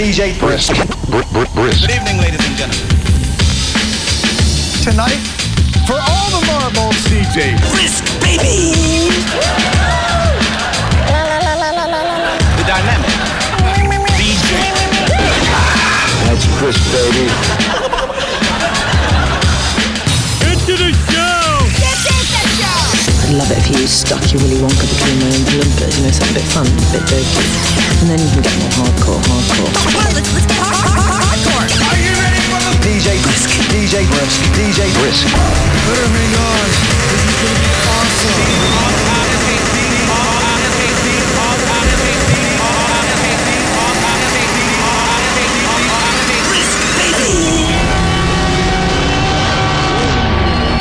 You love. DJ Brisk. Brisk. Good evening, ladies and gentlemen. Tonight, for all the marbles, DJ Brisk, baby. The dynamic. DJ. That's Brisk, baby. Love it if you stuck your Willy Wonka between my own blimpers, you know, something a bit fun, a bit dirty. And then you can get more hardcore, hardcore. DJ Brisk. DJ Brisk. DJ Brisk. Better hang on. This is gonna be awesome.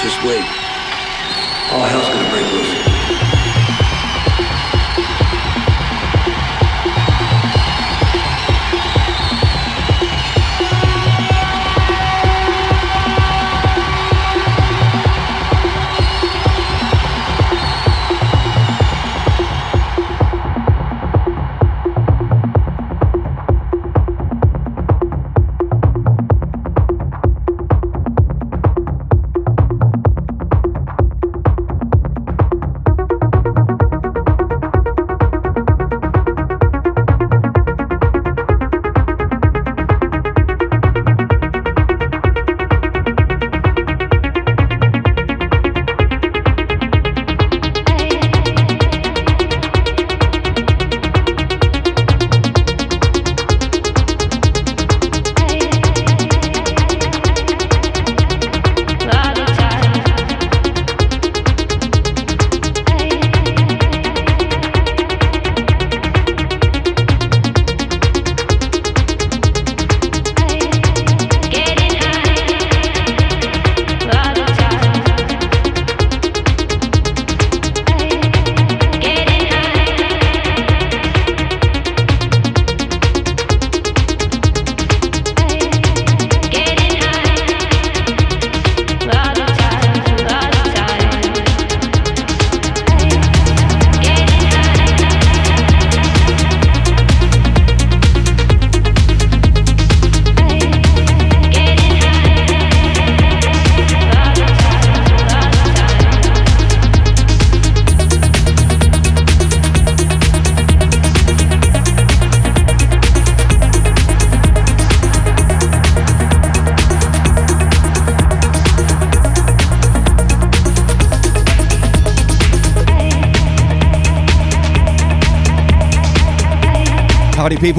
Just wait. All hell's gonna break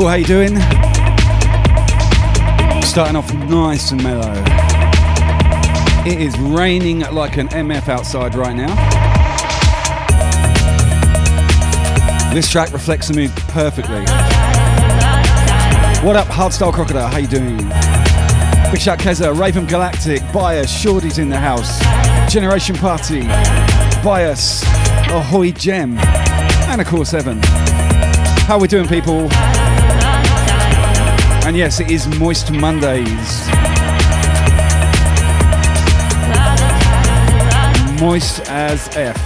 people, how you doing? Starting off nice and mellow. It is raining like an MF outside right now. This track reflects the mood perfectly. What up, Hardstyle Crocodile? How you doing? Big shout Keza, Raven Galactic, Bias, Shorty's in the house, Generation Party, Bias, Ahoy Gem, and of course Evan. How we doing, people? And yes, it is Moist Mondays. Moist as F.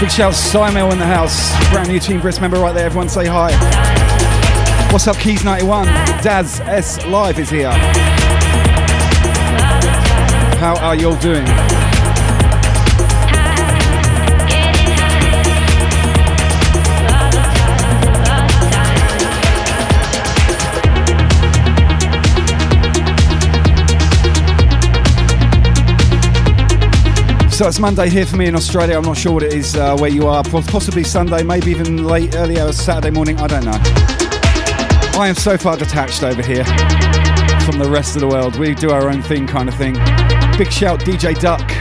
Big shout Simon in the house. Brand new Team Brisk member right there. Everyone say hi. What's up, Keys91? Daz S Live is here. How are you all doing? So it's Monday here for me in Australia. I'm not sure what it is uh, where you are. Possibly Sunday, maybe even late, early hours Saturday morning. I don't know. I am so far detached over here from the rest of the world. We do our own thing, kind of thing. Big shout, DJ Duck.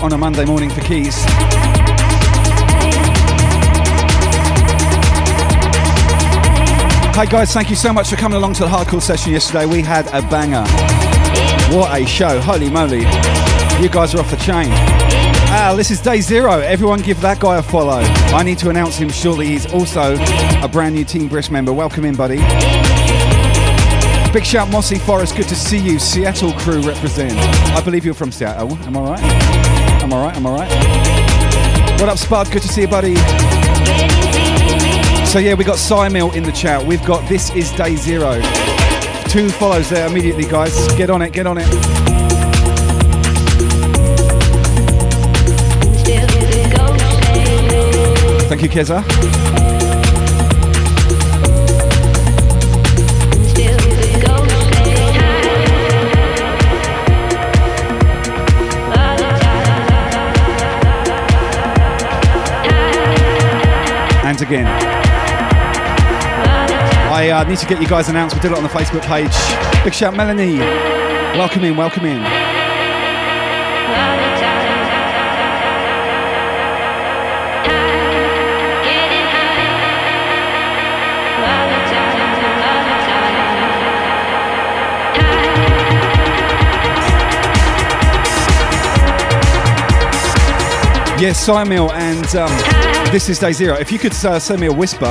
On a Monday morning for Keys. Hi guys, thank you so much for coming along to the hardcore session yesterday. We had a banger. What a show, holy moly. You guys are off the chain. Ah, this is day zero. Everyone give that guy a follow. I need to announce him shortly. He's also a brand new Team Brisk member. Welcome in, buddy. Big shout, Mossy Forest. Good to see you. Seattle crew represent. I believe you're from Seattle. Am I right? Am I right? Am I right? What up, Spud? Good to see you, buddy. So yeah, we got Simil in the chat. We've got This Is Day Zero. Two follows there immediately, guys. Get on it, get on it. Thank you, Keza. Again. I uh, need to get you guys announced. We did it on the Facebook page. Big shout, Melanie. Welcome in, welcome in. Yes, Simon and um, this is day zero. If you could uh, send me a whisper,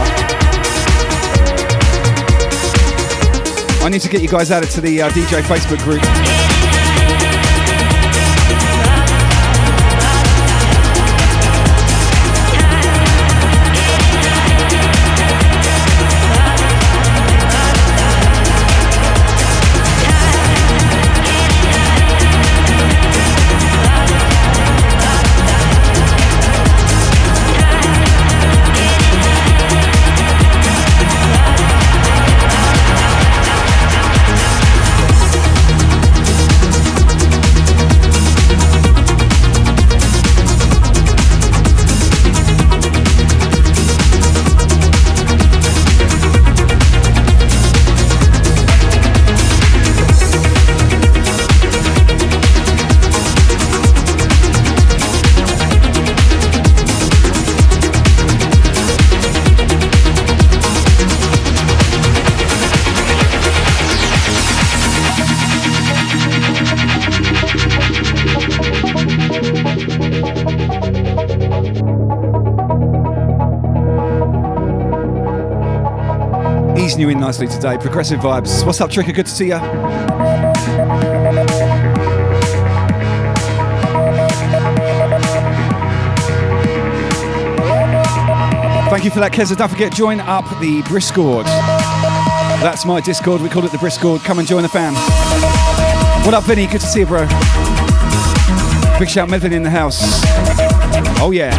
I need to get you guys added to the uh, DJ Facebook group. Nicely today. Progressive vibes. What's up, Tricker? Good to see you. Thank you for that, Keza. Don't forget, join up the Briscord. That's my Discord. We call it the Briscord. Come and join the fam. What up, Vinny? Good to see you, bro. Big shout, Melvin in the house. Oh, yeah.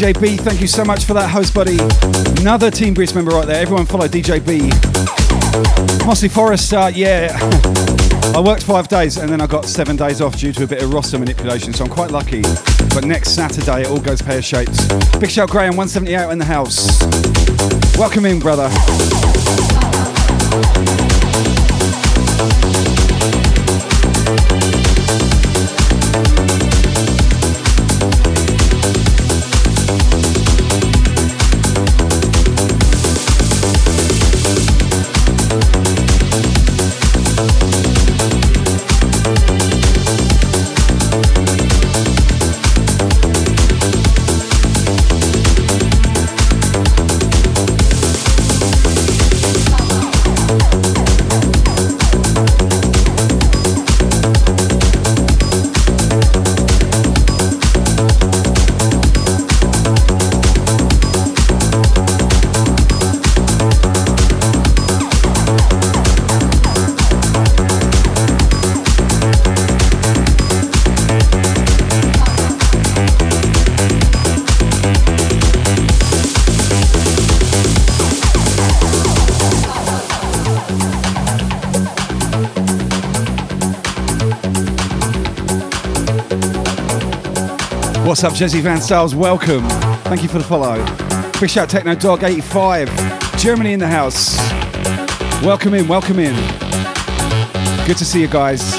DJ B, thank you so much for that host, buddy. Another Team Brisk member right there. Everyone follow DJ B. Mossy Forest, uh, yeah. I worked five days and then I got seven days off due to a bit of roster manipulation, so I'm quite lucky. But next Saturday, it all goes pear shaped. Big shout, Graham, 178 in the house. Welcome in, brother. What's up, Jesse Van Styles? Welcome. Thank you for the follow. Big shout Techno Dog 85. Germany in the house. Welcome in, welcome in. Good to see you guys.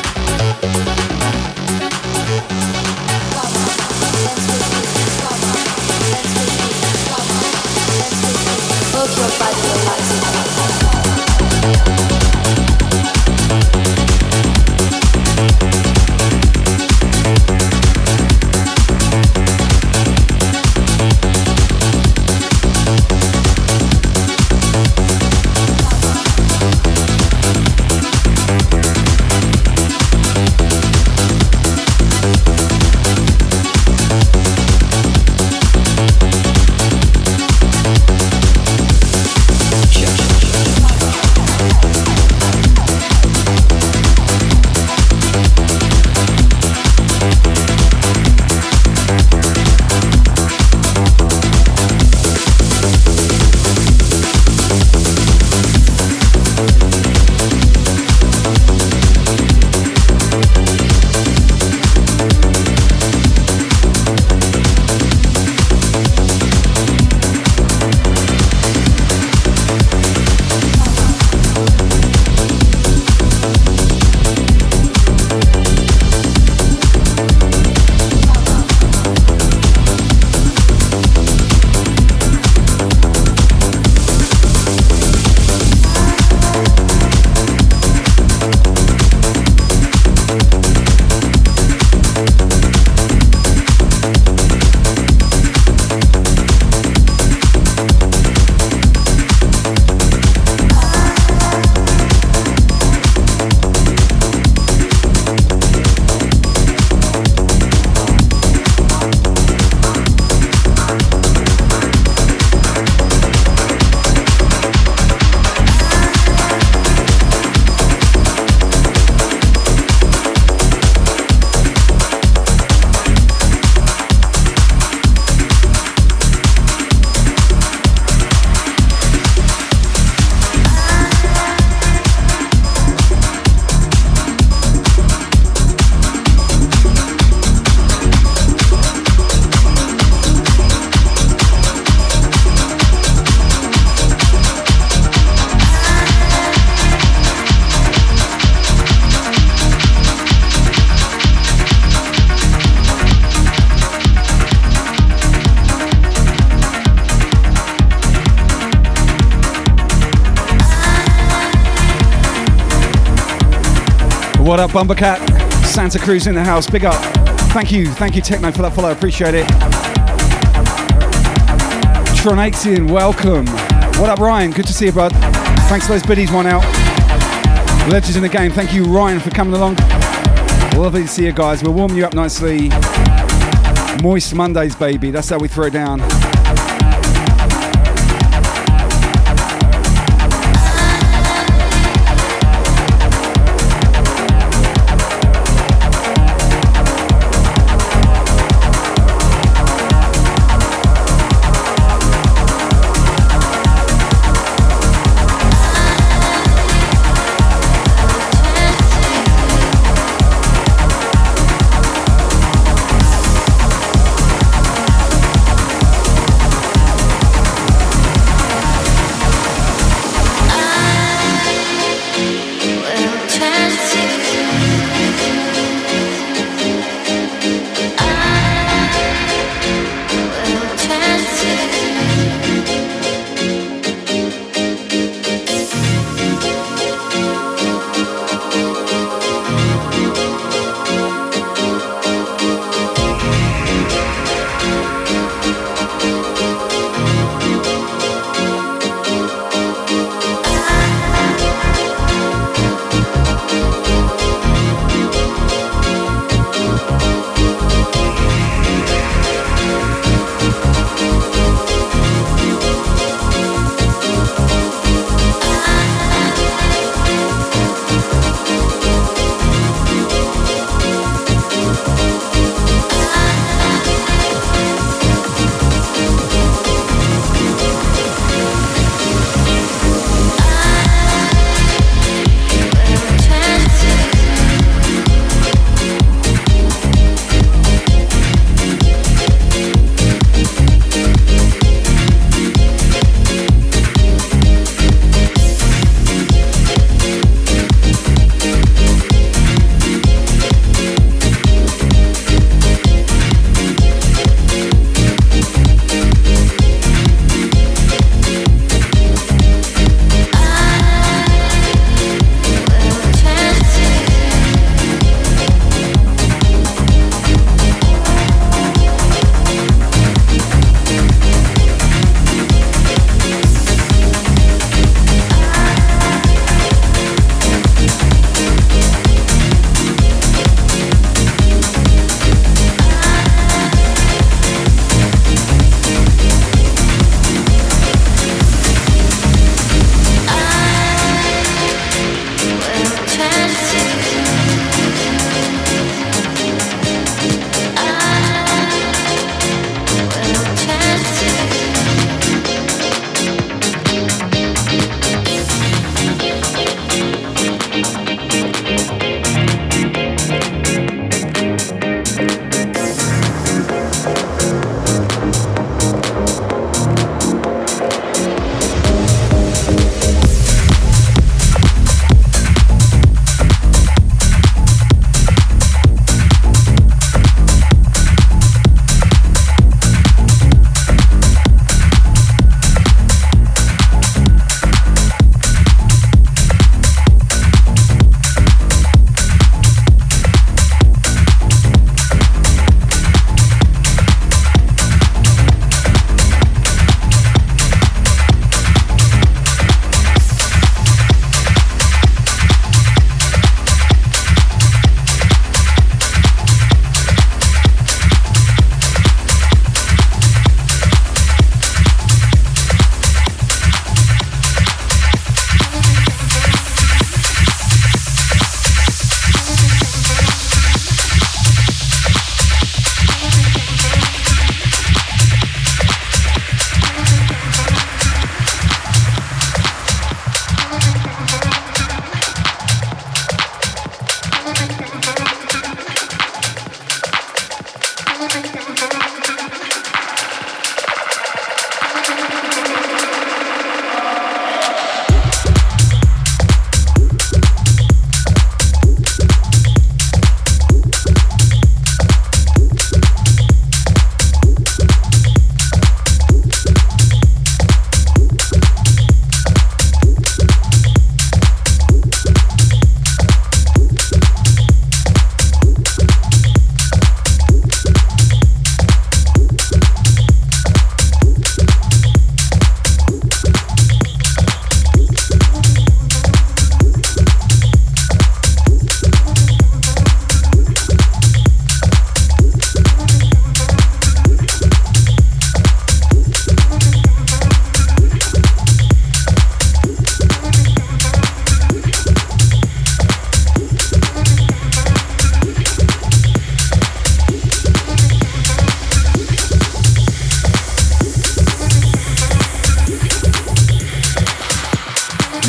Up? Santa Cruz in the house. Big up. Thank you. Thank you, Techno, for that follow. Appreciate it. Tronaxian, welcome. What up, Ryan? Good to see you, bud. Thanks for those biddies one out. Legends in the game. Thank you, Ryan, for coming along. Lovely to see you guys. We'll warm you up nicely. Moist Mondays, baby. That's how we throw down.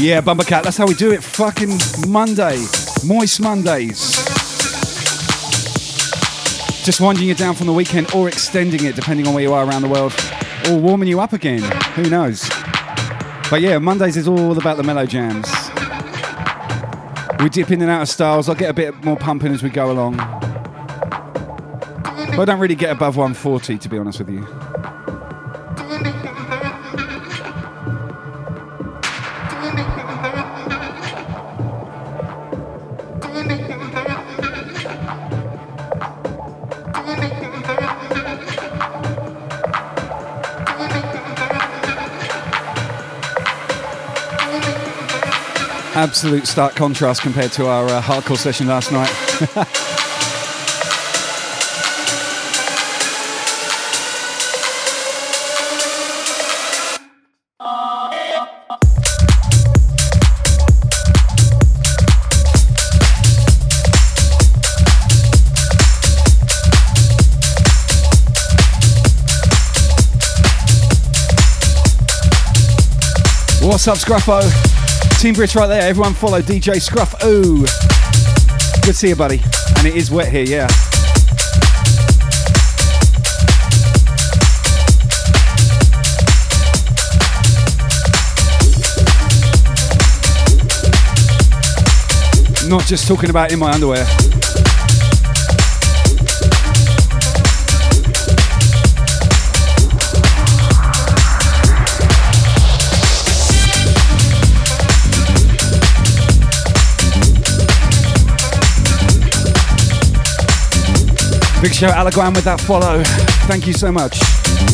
Yeah, Bumper Cat, that's how we do it. Fucking Monday. Moist Mondays. Just winding you down from the weekend or extending it depending on where you are around the world. Or warming you up again. Who knows? But yeah, Mondays is all about the mellow jams. We dip in and out of styles. I'll get a bit more pumping as we go along. But I don't really get above 140 to be honest with you. Absolute stark contrast compared to our uh, hardcore session last night. What's up, Scruffo? Team Brisk right there. Everyone follow DJ Scruff. Oh, good to see you, buddy. And it is wet here, yeah. Not just talking about in my underwear. Big shout Alaguan with that follow. Thank you so much.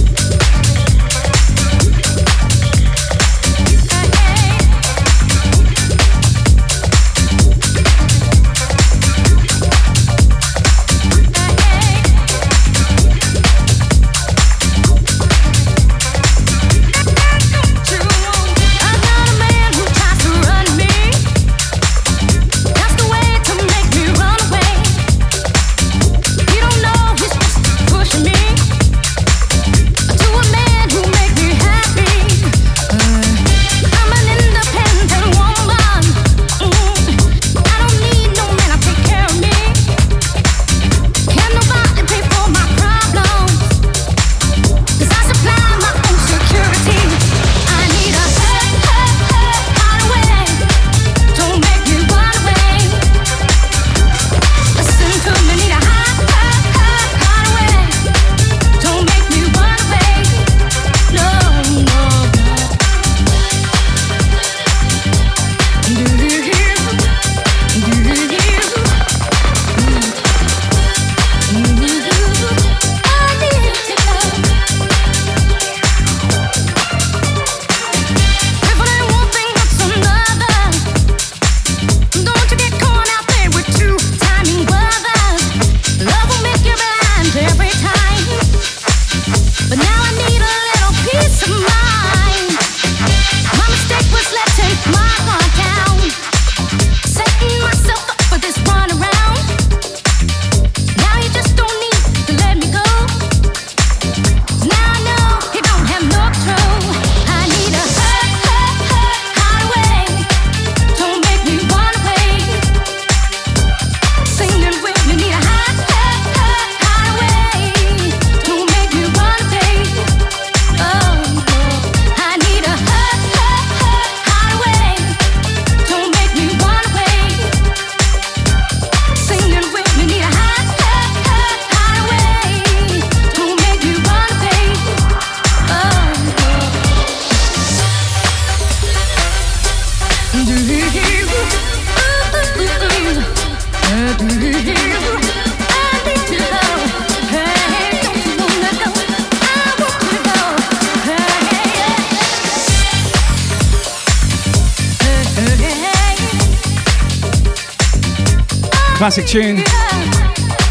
Classic tune.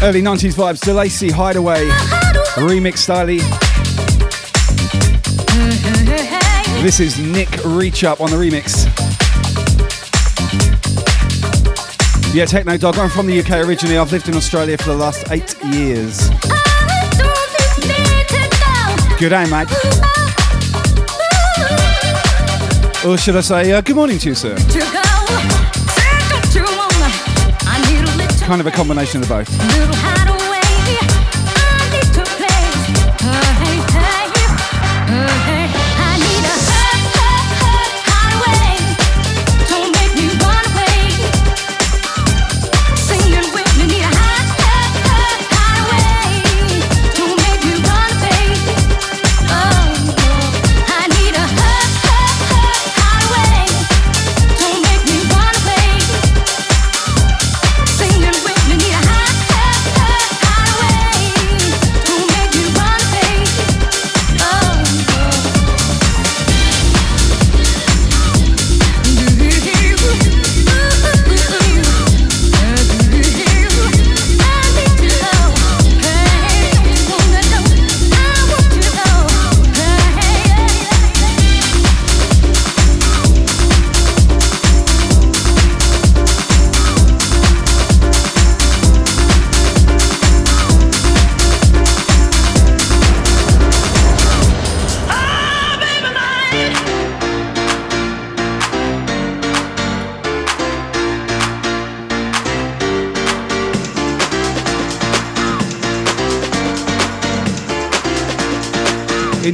Early 90s vibes. DeLacy Hideaway. Remix style. This is Nick Reach Up on the remix. Yeah, Techno Dog. I'm from the UK originally. I've lived in Australia for the last eight years. Good day, mate. Or should I say, uh, good morning to you, sir? Kind of a combination of both.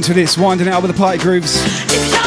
Into this, winding up with the party grooves.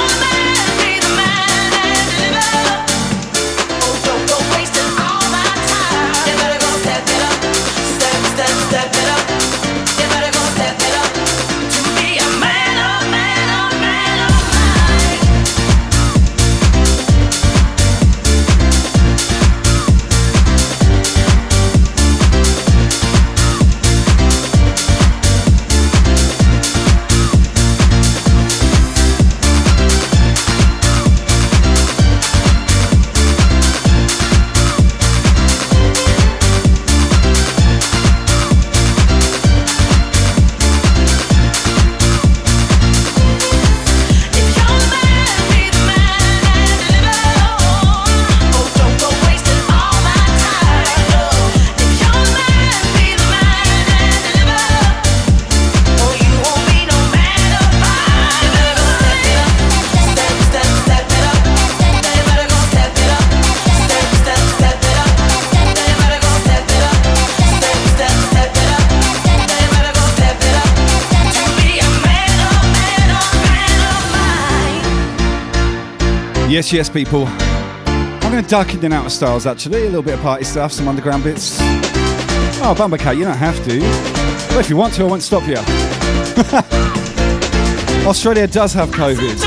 Yes, yes, people. I'm going to duck in and out of styles actually. A little bit of party stuff, some underground bits. Oh, Bumbercat, you don't have to. But if you want to, I won't stop you. Australia does have COVID.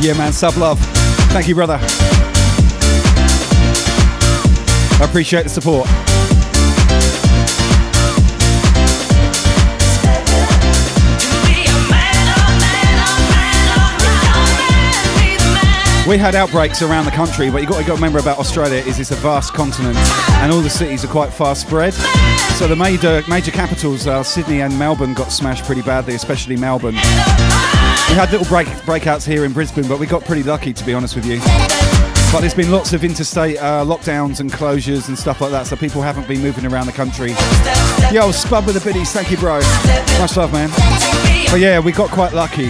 Yeah, man, sub love. Thank you, brother. I appreciate the support. We had outbreaks around the country, but you've got to remember about Australia is it's a vast continent, and all the cities are quite far spread. So the major major capitals, uh, Sydney and Melbourne, got smashed pretty badly, especially Melbourne. We had little break breakouts here in Brisbane, but we got pretty lucky, to be honest with you. But there's been lots of interstate uh, lockdowns and closures and stuff like that, so people haven't been moving around the country. Yo, Spud with the biddies, thank you, bro. Much love, man. But yeah, we got quite lucky.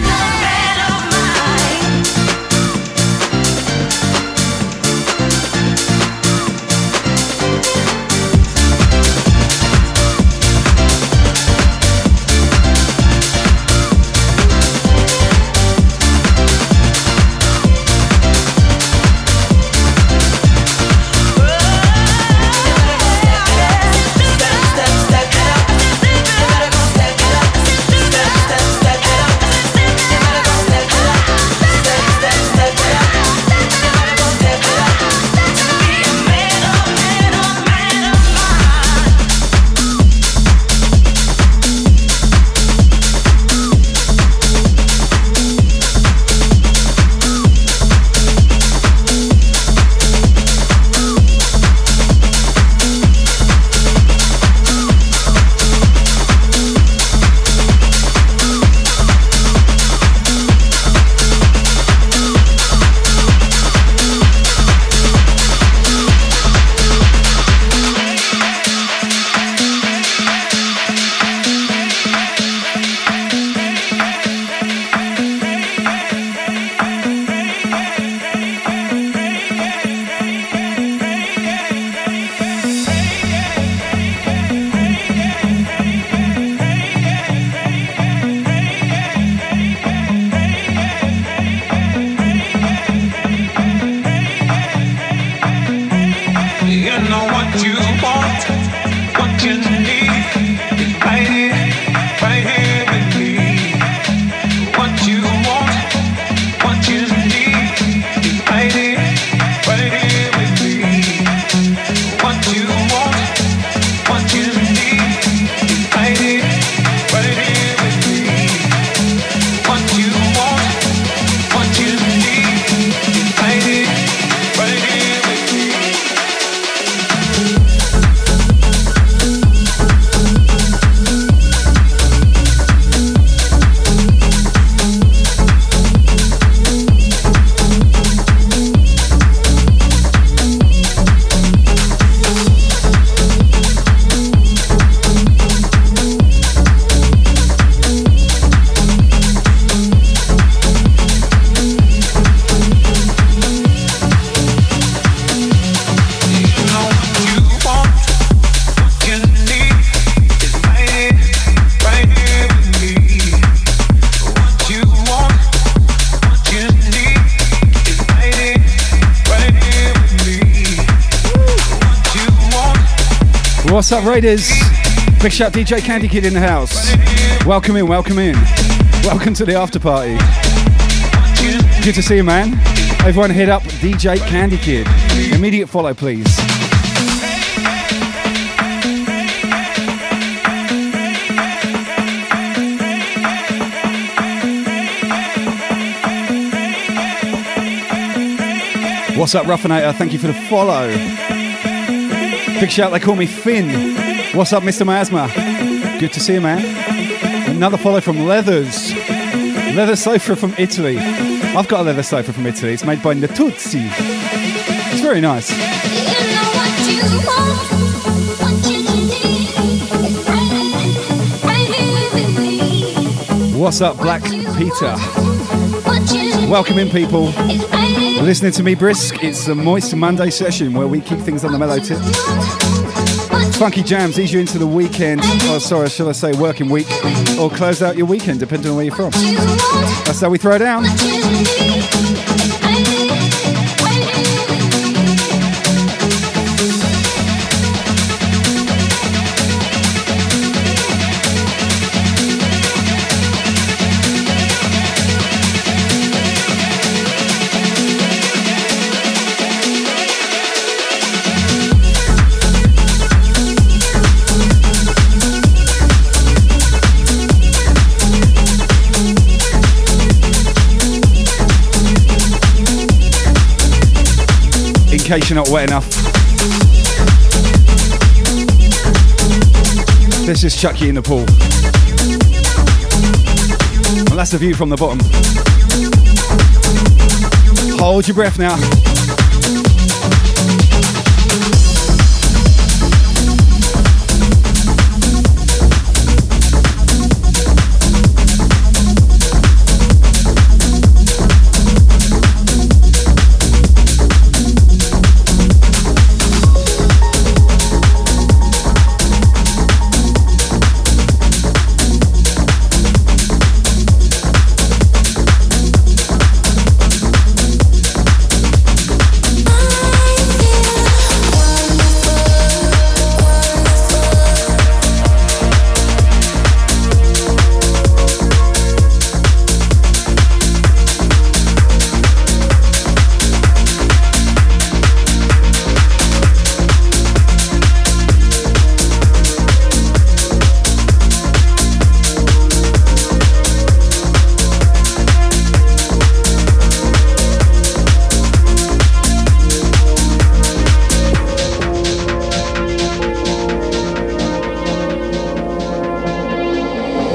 Raiders? Big shout DJ Candy Kid in the house. Welcome in, welcome in. Welcome to the after party. Good to see you, man. Everyone hit up DJ Candy Kid. Immediate follow, please. What's up, Ruffinator? Thank you for the follow. Big shout, they call me Finn. What's up, Mr. Miasma? Good to see you, man. Another follow from Leathers. Leather sofa from Italy. I've got a leather sofa from Italy. It's made by Natuzzi. It's very nice. What's up, Black Peter? Welcome in, people. Listening to me brisk, it's the Moist Monday session where we keep things on the mellow tip. Funky jams ease you into the weekend, or sorry, shall I say working week, or close out your weekend, depending on where you're from. That's how we throw down. You're not wet enough. This is Chucky in the pool. Well, that's the view from the bottom. Hold your breath now.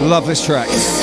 Love this track.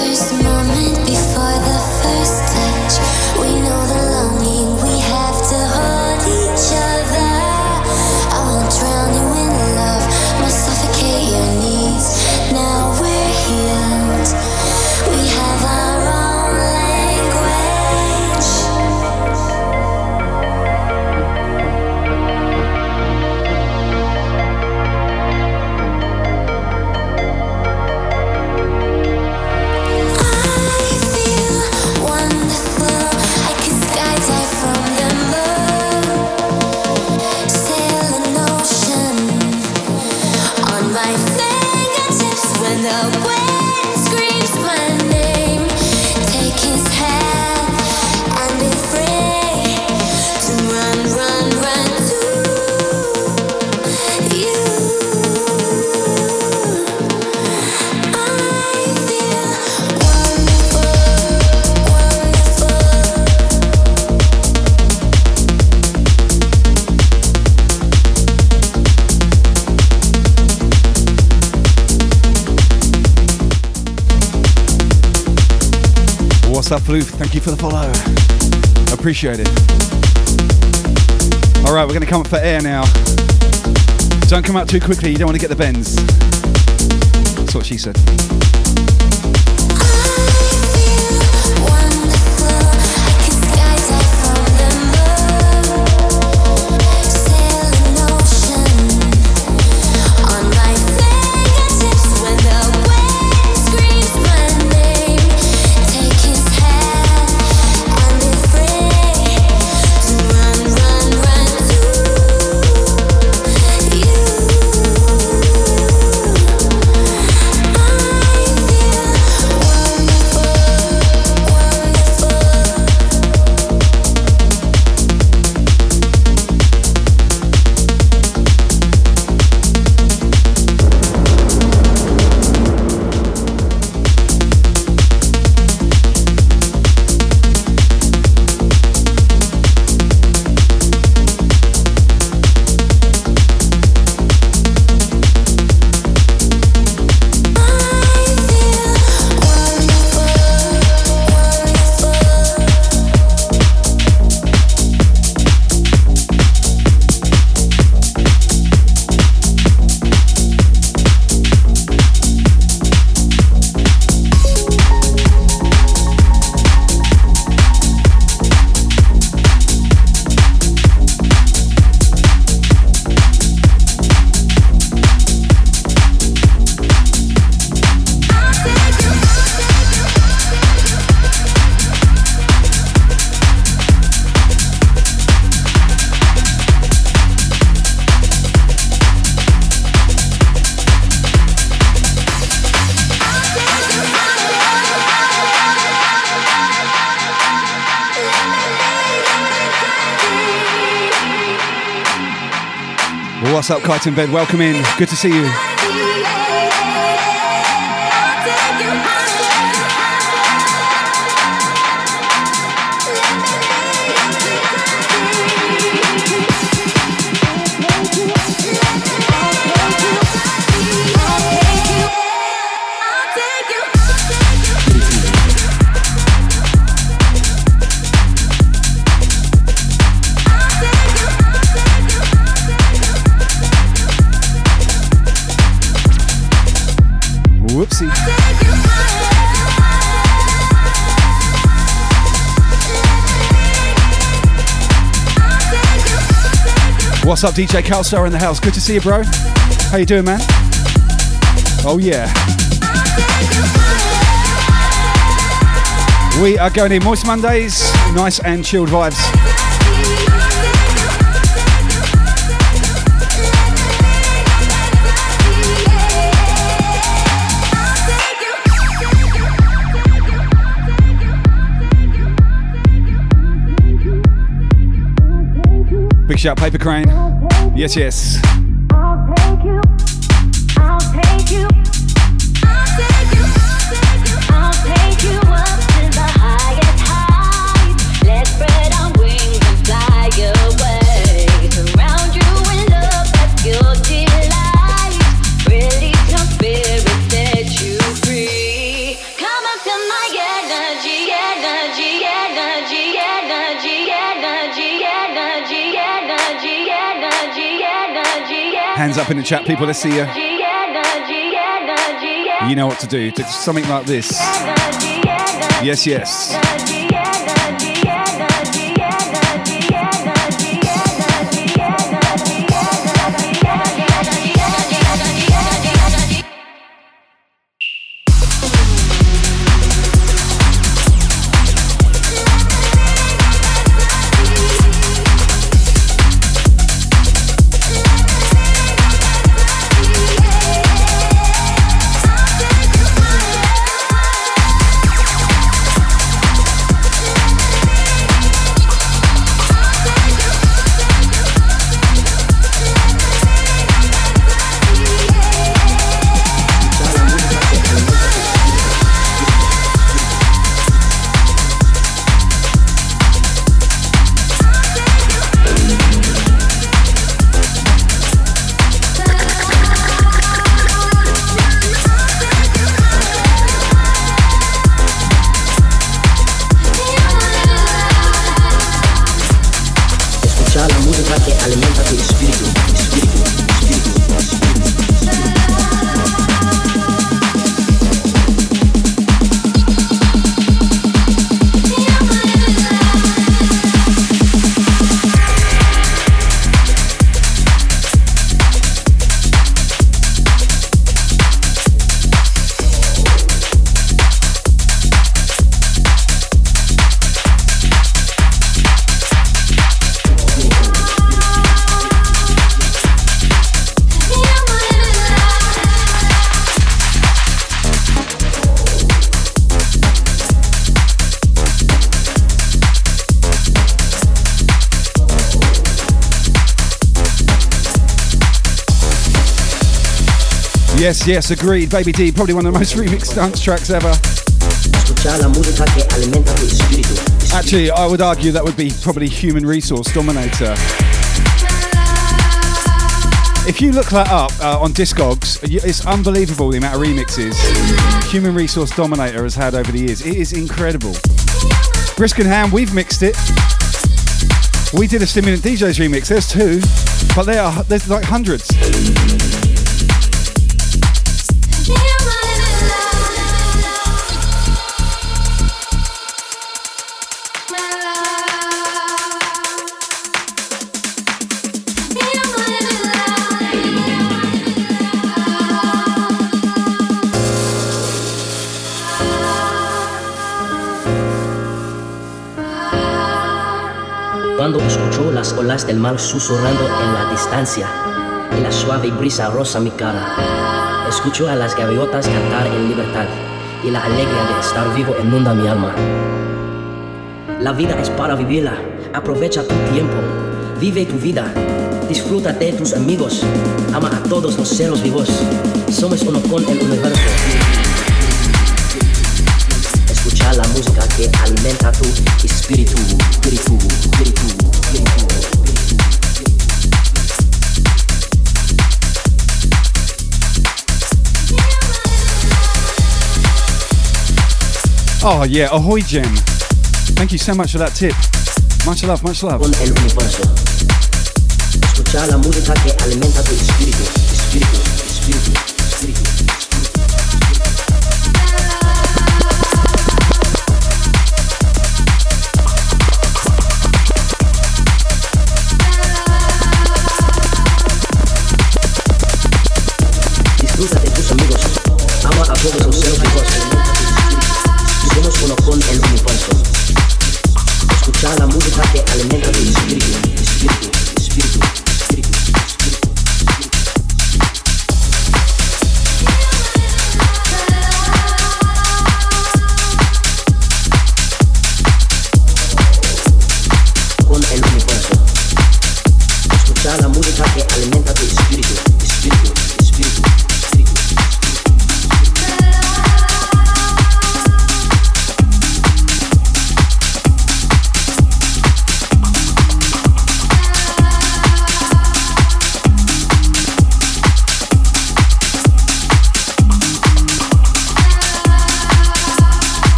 Thank you for the follow. Appreciate it. All right, we're going to come up for air now. Don't come out too quickly. You don't want to get the bends. That's what she said. What's up, in Bed? Welcome in. Good to see you. What's up, DJ Calstar in the house? Good to see you, bro. How you doing, man? Oh yeah. We are going in Moist Mondays. Nice and chilled vibes. Shout, Paper Crane. Yes, yes. Hands up in the chat, people. Let's see you. You know what to do. Do something like this. Yes, yes. Yes, yes, agreed. Baby D, probably one of the most remixed dance tracks ever. Actually, I would argue that would be probably Human Resource Dominator. If you look that up uh, on Discogs, it's unbelievable the amount of remixes Human Resource Dominator has had over the years. It is incredible. Brisk and Ham, we've mixed it. We did a Stimulant DJs remix. There's two, but there are there's like hundreds. Del mar susurrando en la distancia y la suave brisa roza mi cara, escucho a las gaviotas cantar en libertad y la alegría de estar vivo inunda mi alma. La vida es para vivirla, aprovecha tu tiempo, vive tu vida, Disfruta de tus amigos. Ama a todos los seres vivos. Somos uno con el universo. Escucha la música que alimenta tu espíritu, espíritu, espíritu. Oh yeah, ahoy Jim. Thank you so much for that tip. Much love, much love. La música que alimenta tu espíritu, espíritu, espíritu. Escucha la música que alimenta tu espíritu, espíritu, espíritu,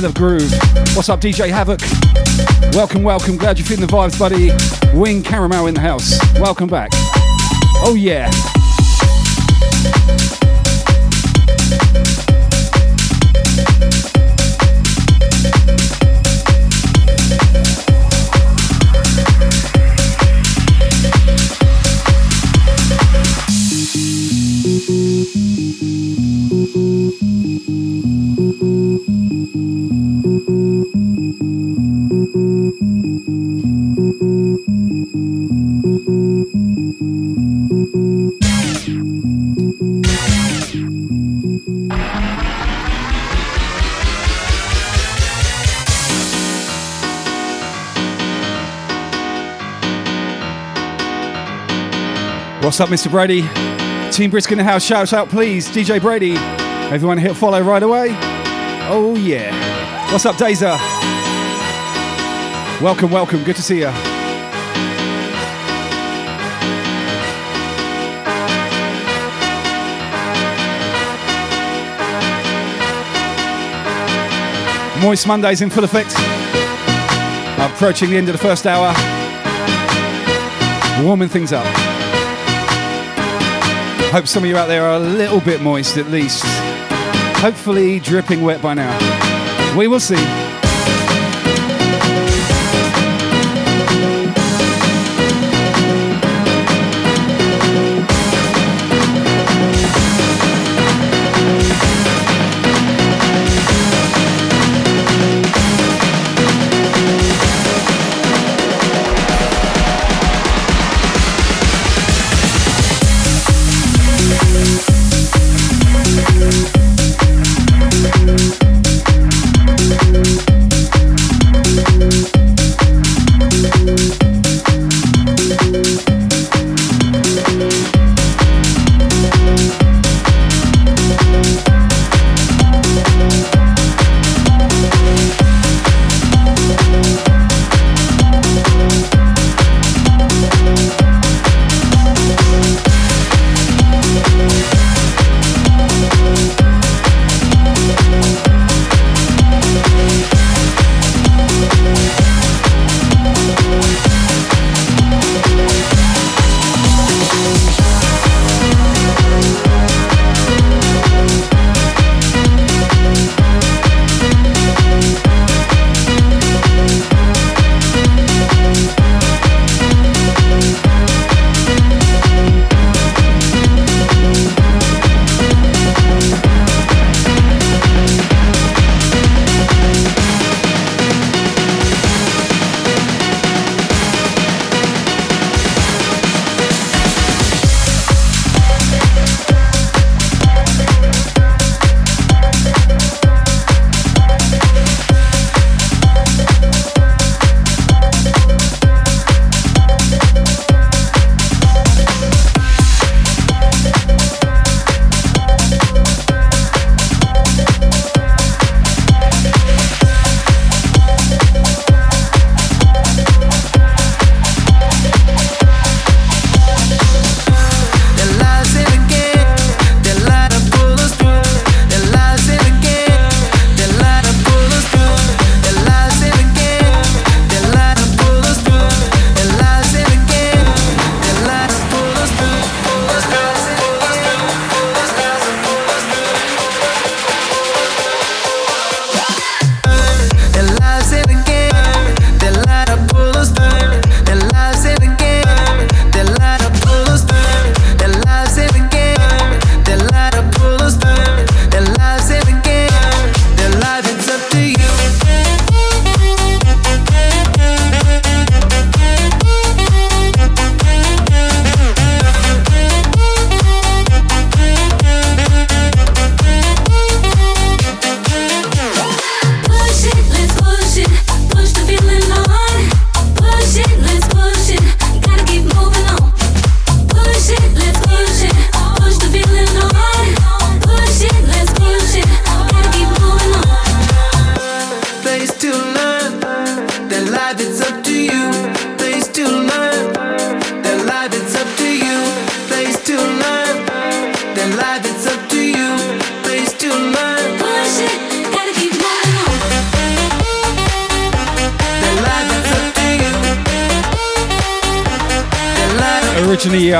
track, Killer Groove. What's up, DJ Havoc? Welcome, welcome. Glad you're feeling the vibes, buddy. Wing Caramel in the house. Welcome back. Oh, yeah. What's up, Mr. Brady? Team Brisk in the house, shout out, please. DJ Brady. Everyone hit follow right away. Oh, yeah. What's up, Dazer? Welcome, welcome. Good to see you. Moist Mondays in full effect. Approaching the end of the first hour. Warming things up. Hope some of you out there are a little bit moist at least. Hopefully dripping wet by now. We will see.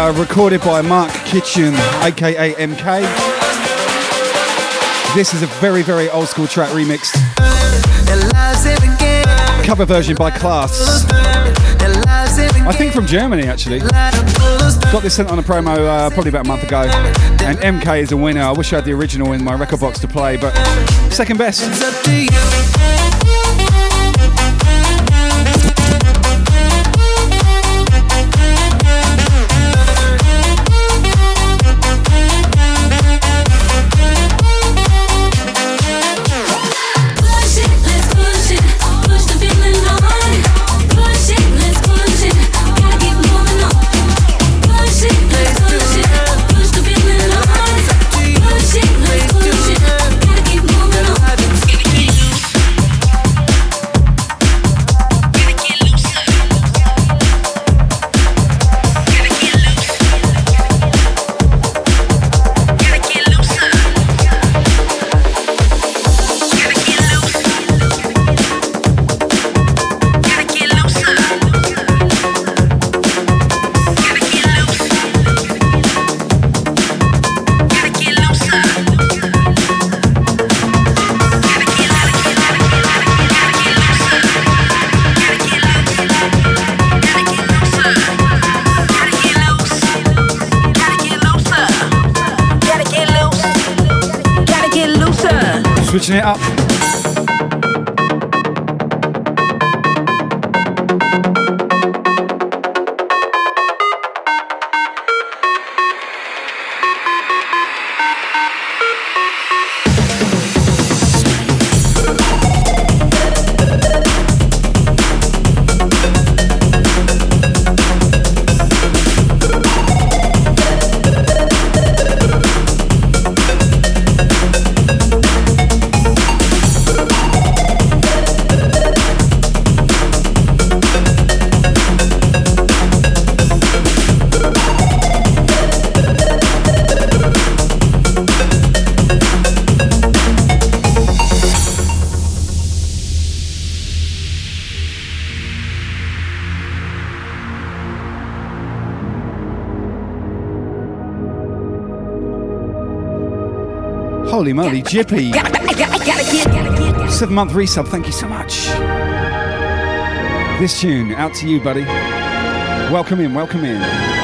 Uh, recorded by Marc Kinchen, aka MK. This is a very, very old school track remixed. Cover version by Klaas. I think from Germany actually. Got this sent on a promo uh, probably about a month ago. And MK is a winner. I wish I had the original in my record box to play, but second best. Holy moly, Jippy. Seven month resub, thank you so much. This tune, out to you, buddy. Welcome in, welcome in.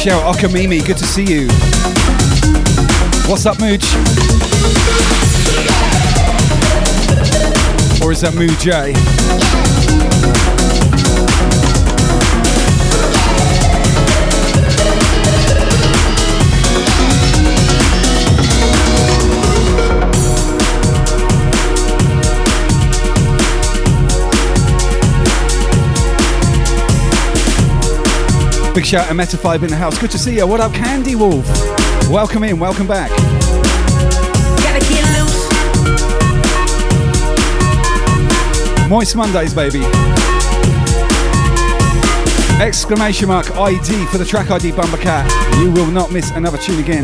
Shout, Okamimi, good to see you. What's up, Mooch? Or is that Moo J? Big shout out Metafibe in the house. Good to see you. What up, Candy Wolf? Welcome in, welcome back. Gotta get loose. Moist Mondays, baby. Exclamation mark ID for the track ID Bumper Cat. You will not miss another tune again.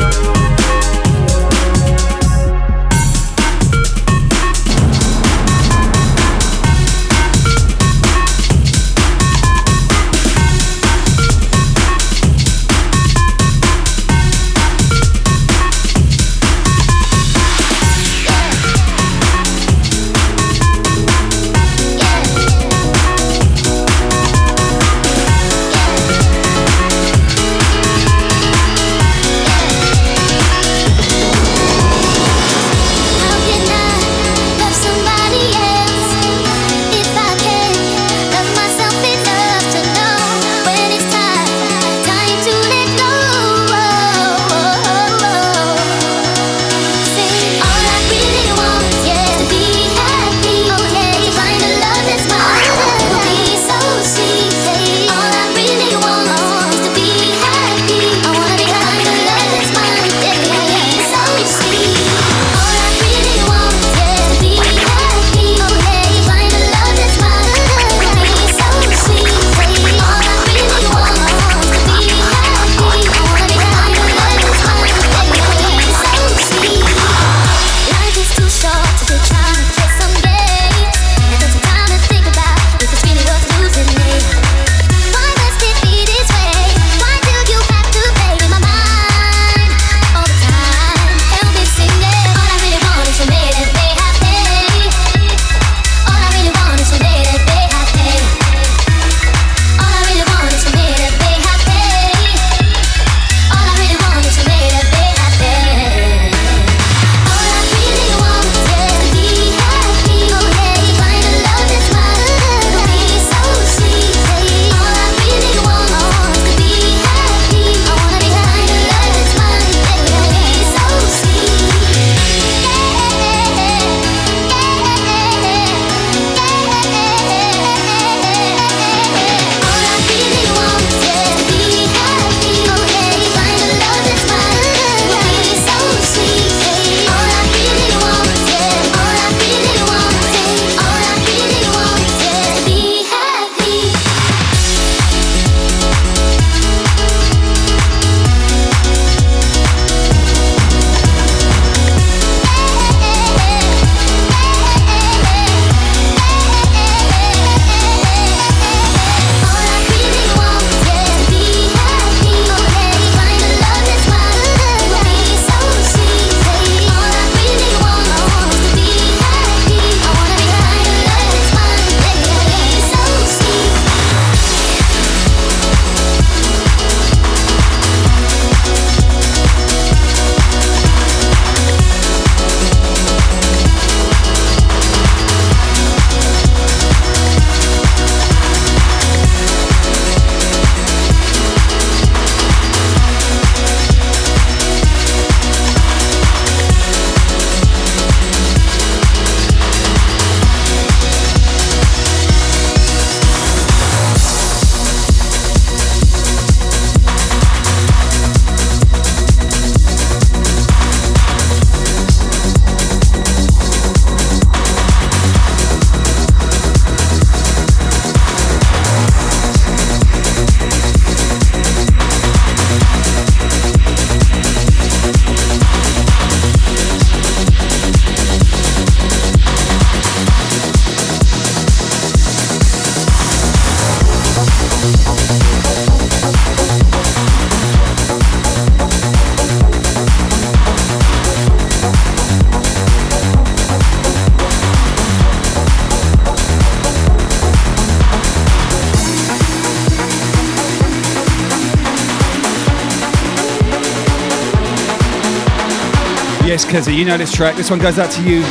Keza, you know this track. This one goes out to you.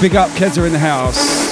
Big up, Keza in the house.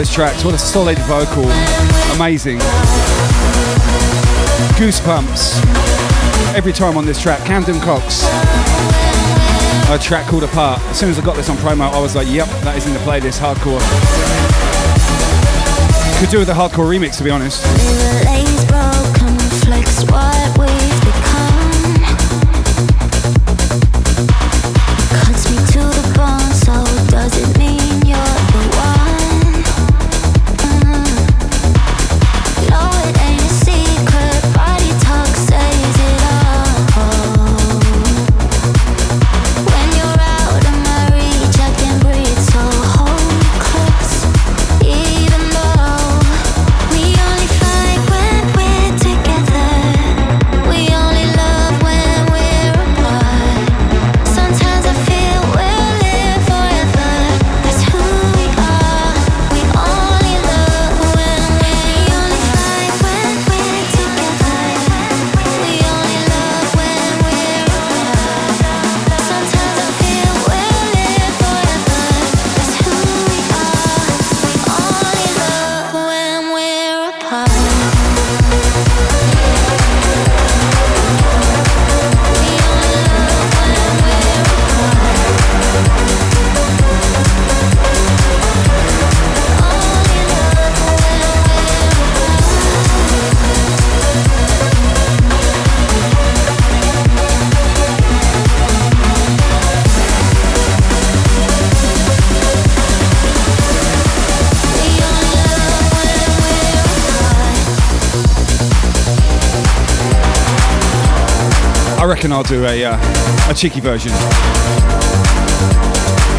Those tracks. What a solid vocal. Amazing. Goosebumps. Every time on this track. Camden Cox. A track called Apart. As soon as I got this on promo, I was like, yep, that is in the playlist. Hardcore. Could do with a hardcore remix, to be honest. I'll do a, uh, a cheeky version.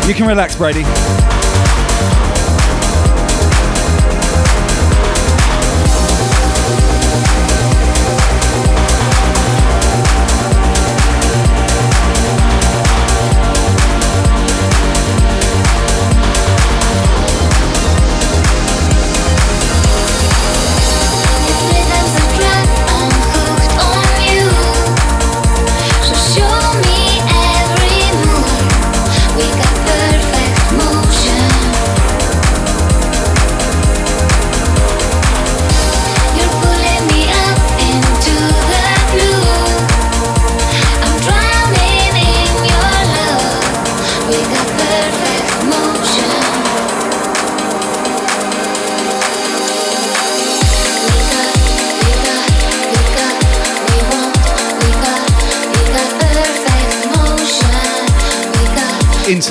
You can relax, Brady.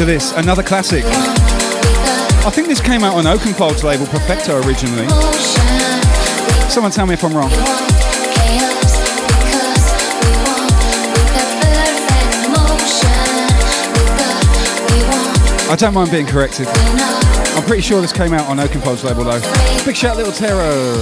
Into this, another classic. I think this came out on Oakenfold's label Perfecto originally. Someone tell me if I'm wrong. I don't mind being corrected. I'm pretty sure this came out on Oakenfold's label though. Big shout, Little Terror.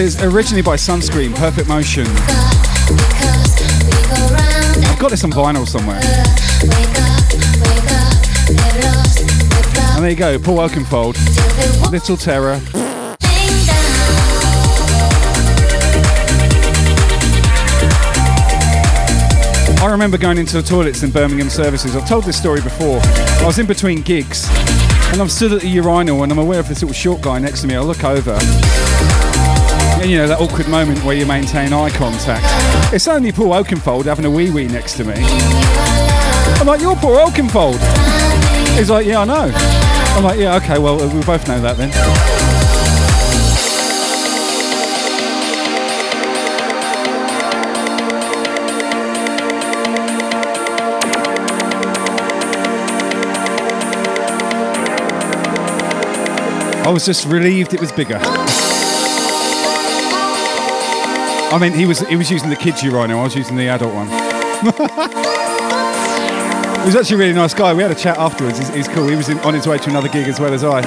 It's originally by Sunscreen, Perfect Motion. I've got this on vinyl somewhere. And there you go, Paul Oakenfold, Little Terror. I remember going into the toilets in Birmingham services. I've told this story before. I was in between gigs and I'm stood at the urinal and I'm aware of this little short guy next to me. I look over. And you know, that awkward moment where you maintain eye contact. It's only Paul Oakenfold having a wee wee next to me. I'm like, you're Paul Oakenfold. He's like, yeah, I know. I'm like, yeah, okay, well, we both know that then. I was just relieved it was bigger. I mean, he was he was using the kids urinal. I was using the adult one. he was actually a really nice guy. We had a chat afterwards. He's, he's cool. He was in, on his way to another gig as well as I.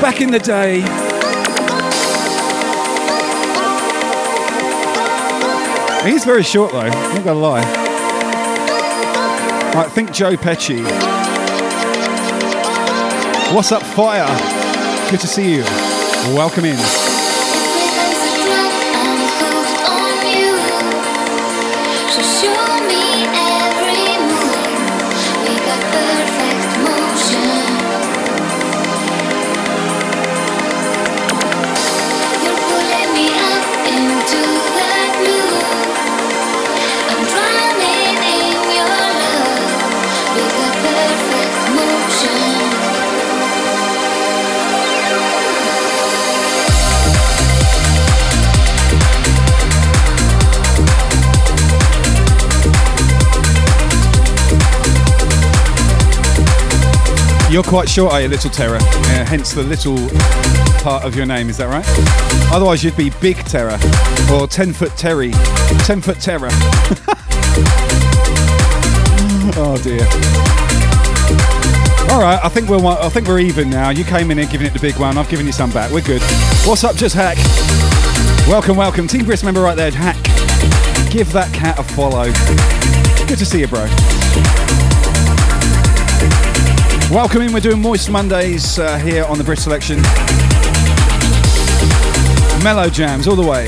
Back in the day. He's very short though. Not gonna lie. Right, think Joe Pesci. What's up, fire? Good to see you. Welcome in. You're quite short, are you, Little Terror? Yeah, hence the little part of your name, is that right? Otherwise, you'd be Big Terror or 10 Foot Terry. 10 Foot Terror. oh dear. All right, I think we're I think we're even now. You came in here giving it the big one. I've given you some back. We're good. What's up, just hack? Welcome, welcome. Team Brisk member right there, hack. Give that cat a follow. Good to see you, bro. Welcome in. We're doing Moist Mondays uh, here on the Brit Selection. Mellow jams all the way.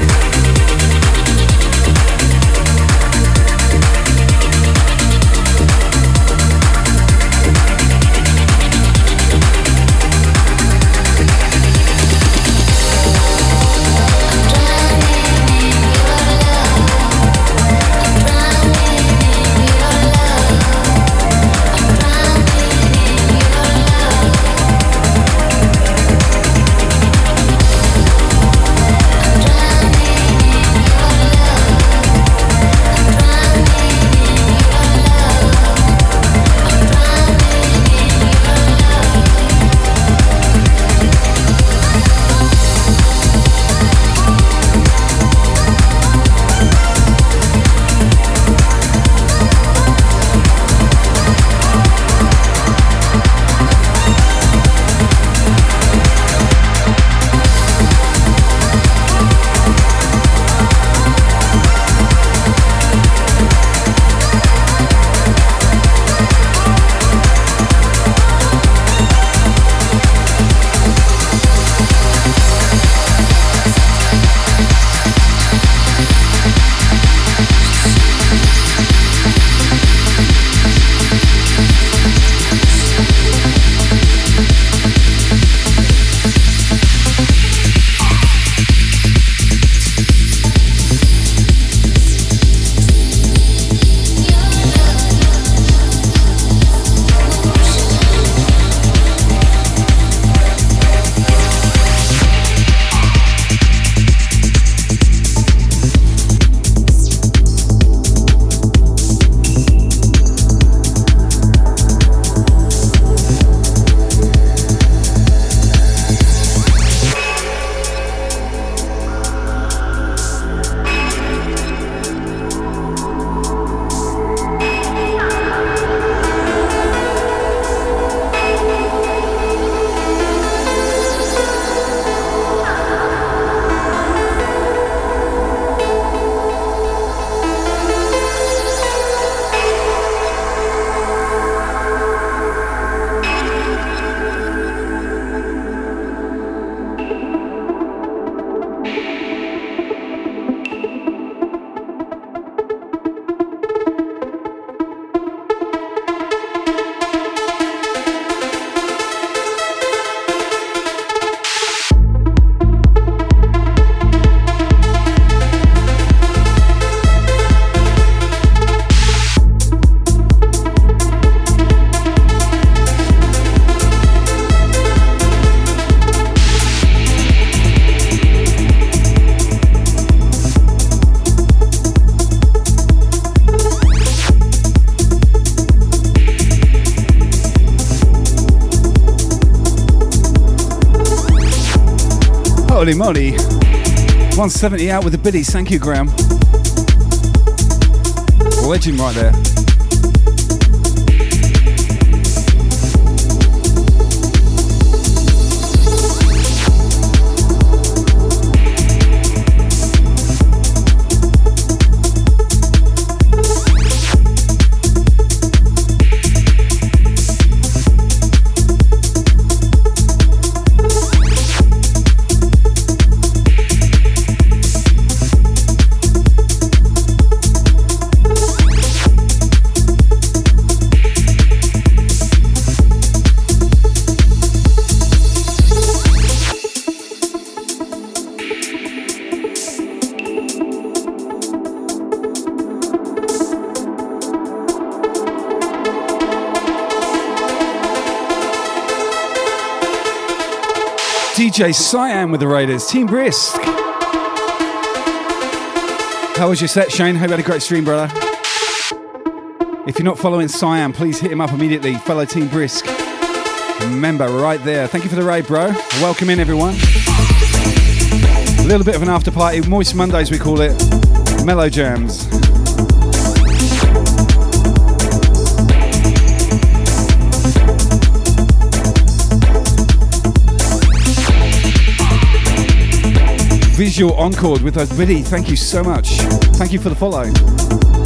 Holy moly. 170 out with the biddies. Thank you, Graham. Legend right there. DJ Cyan with the Raiders. Team Brisk. How was your set, Shane? Hope you had a great stream, brother. If you're not following Cyan, please hit him up immediately. Fellow Team Brisk. Remember, right there. Thank you for the raid, bro. Welcome in, everyone. A little bit of an after party. Moist Mondays, we call it. Mellow Jams. Visual Encore with us, Biddy. Thank you so much. Thank you for the follow.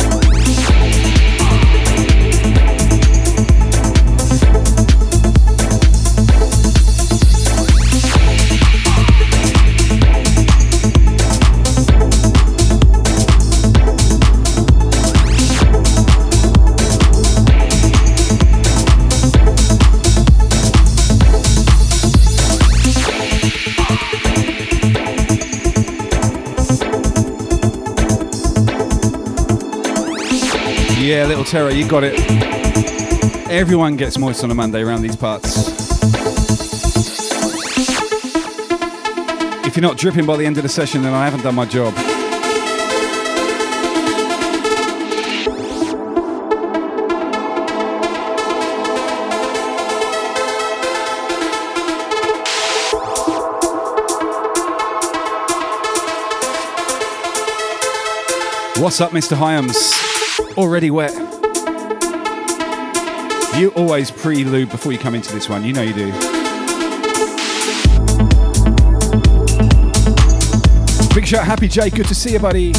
Terror, you got it. Everyone gets moist on a Monday around these parts. If you're not dripping by the end of the session, then I haven't done my job. What's up, Mr. Hyams? Already wet. You always pre-lube before you come into this one. You know you do. Big shout, Happy Jay. Good to see you, buddy.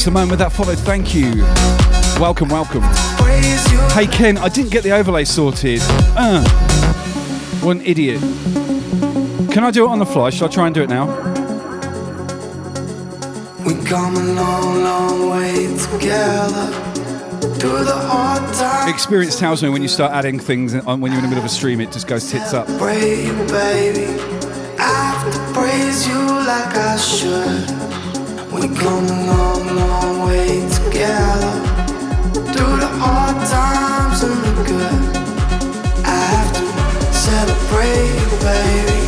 Simone, with that follow? Thank you. Welcome, welcome. Hey, Ken, I didn't get the overlay sorted. Uh, what an idiot. Can I do it on the fly? Shall I try and do it now? We come a long, long way together. The. Experience tells me when you start adding things on when you're in the middle of a stream, it just goes tits up. Pray baby. I have to praise you like I should. Celebrate baby.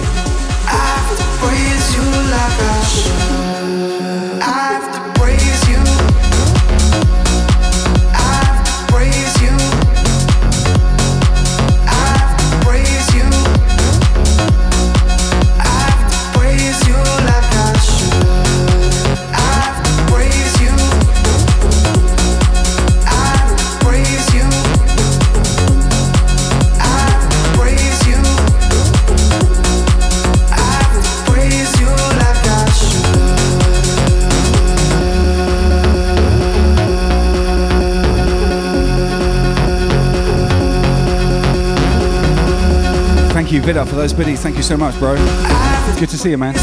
I have to praise you like I should Vida for those biddies. Thank you so much, bro. Good to see you, man.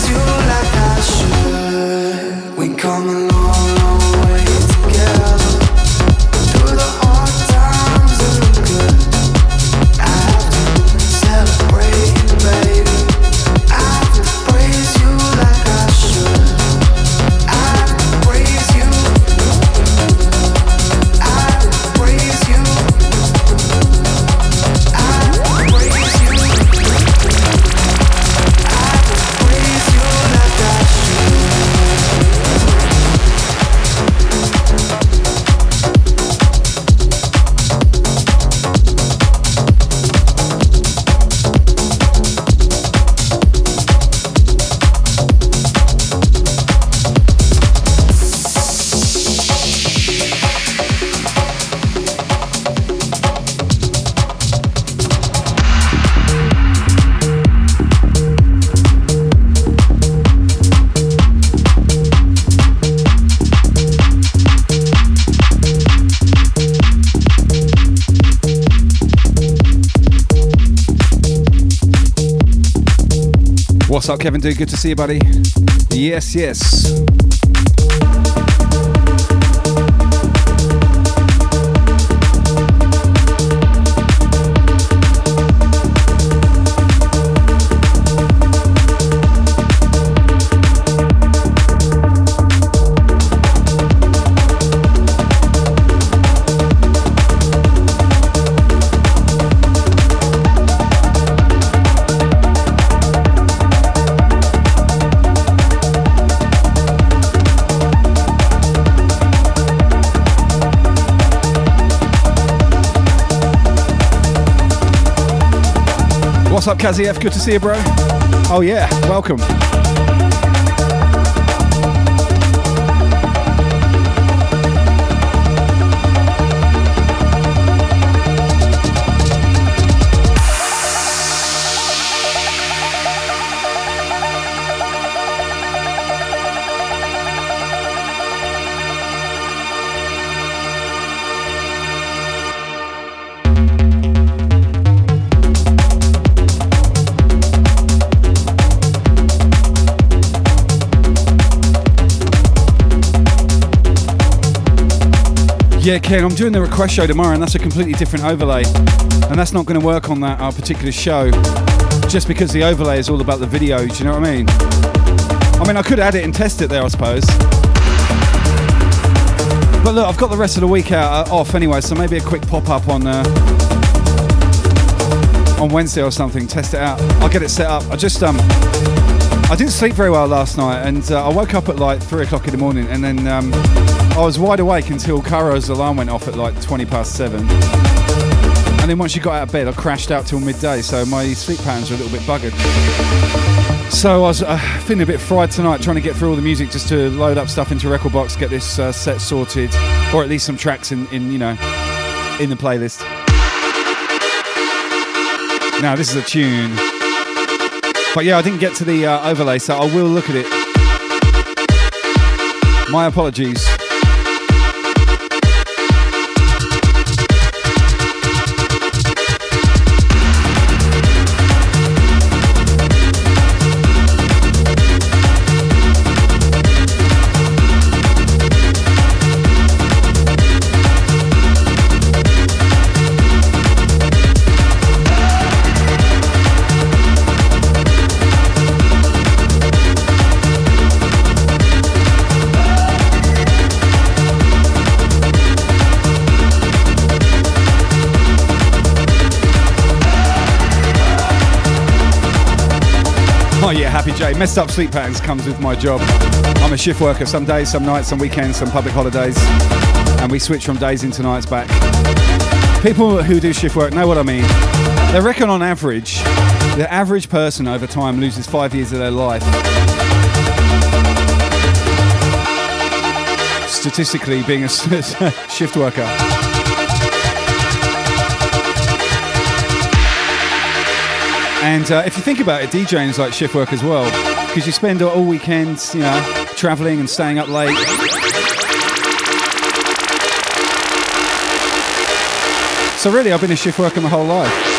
What's up, Kevin? Do good to see you, buddy. Yes, yes. What's up, Kaziev? Good to see you, bro. Oh, yeah. Welcome. Yeah, Ken, I'm doing the request show tomorrow, and that's a completely different overlay. And that's not going to work on that our particular show, just because the overlay is all about the video. Do you know what I mean? I mean, I could add it and test it there, I suppose. But look, I've got the rest of the week out uh, off anyway, so maybe a quick pop up on uh, on Wednesday or something. Test it out. I'll get it set up. I just um, I didn't sleep very well last night, and uh, I woke up at like three o'clock in the morning, and then um, I was wide awake until Caro's alarm went off at like twenty past seven. And then once you got out of bed, I crashed out till midday, so my sleep patterns are a little bit buggered. So I was uh, feeling a bit fried tonight, trying to get through all the music just to load up stuff into record box, get this uh, set sorted, or at least some tracks in, in you know, in the playlist. Now this is a tune, but yeah, I didn't get to the uh, overlay, so I will look at it. My apologies. Oh yeah, happy Jay. Messed up sleep patterns comes with my job. I'm a shift worker. Some days, some nights, some weekends, some public holidays, and we switch from days into nights back. People who do shift work know what I mean. They reckon on average, the average person over time loses five years of their life. Statistically, being a shift worker. And uh, if you think about it, DJing is like shift work as well, because you spend all weekends, you know, traveling and staying up late. So really, I've been a shift worker my whole life.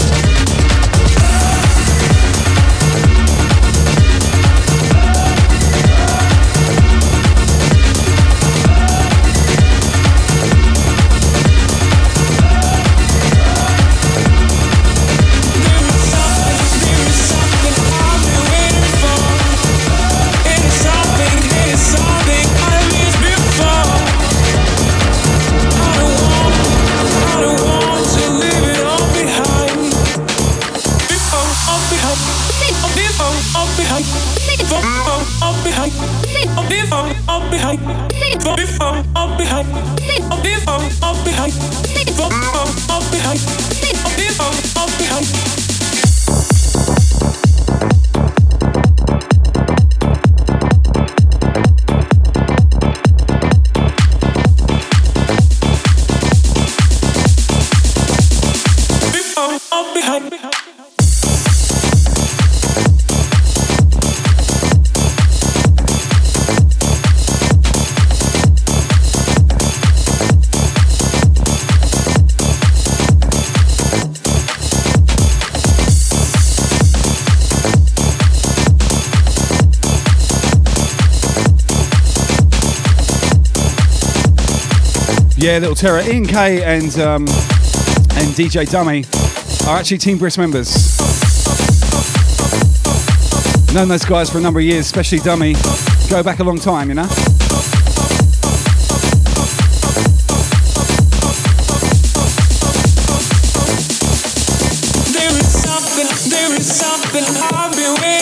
Yeah, Little Terror. Ian K and um, and DJ Dummy are actually Team Brisk members. Known those guys for a number of years, especially Dummy. Go back a long time, you know. There is something, there is something I've been waiting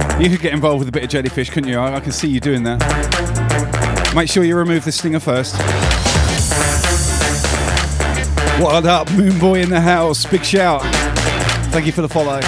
you could get involved with a bit of jellyfish, couldn't you? I, I can see you doing that. Make sure you remove the stinger first. What up, Moon Boy in the house? Big shout. Thank you for the follow.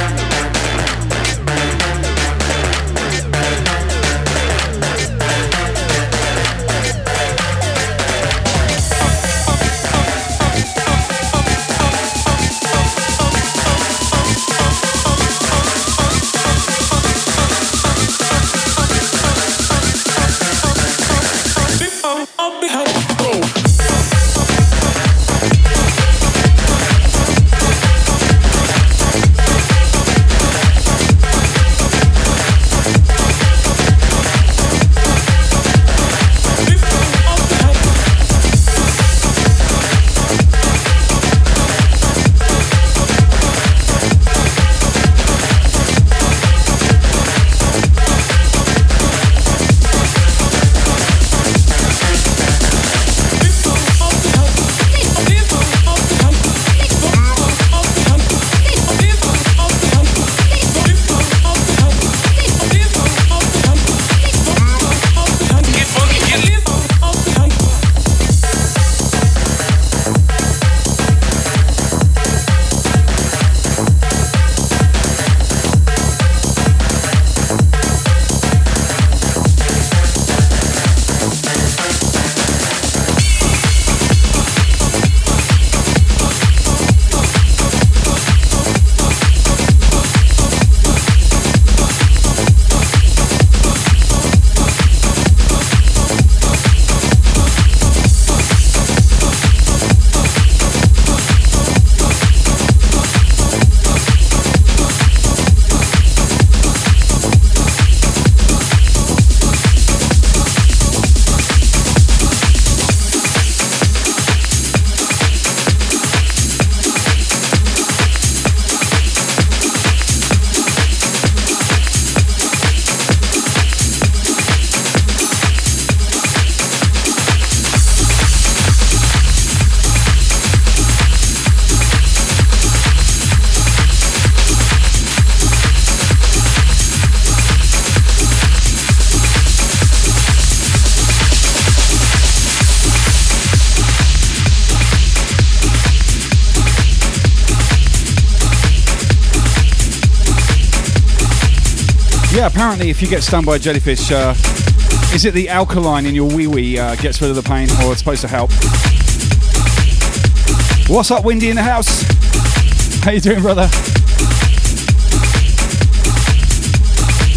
apparently, if you get stung by a jellyfish, uh, is it the alkaline in your wee wee uh, gets rid of the pain, or it's supposed to help? What's up, Windy in the house? How you doing, brother?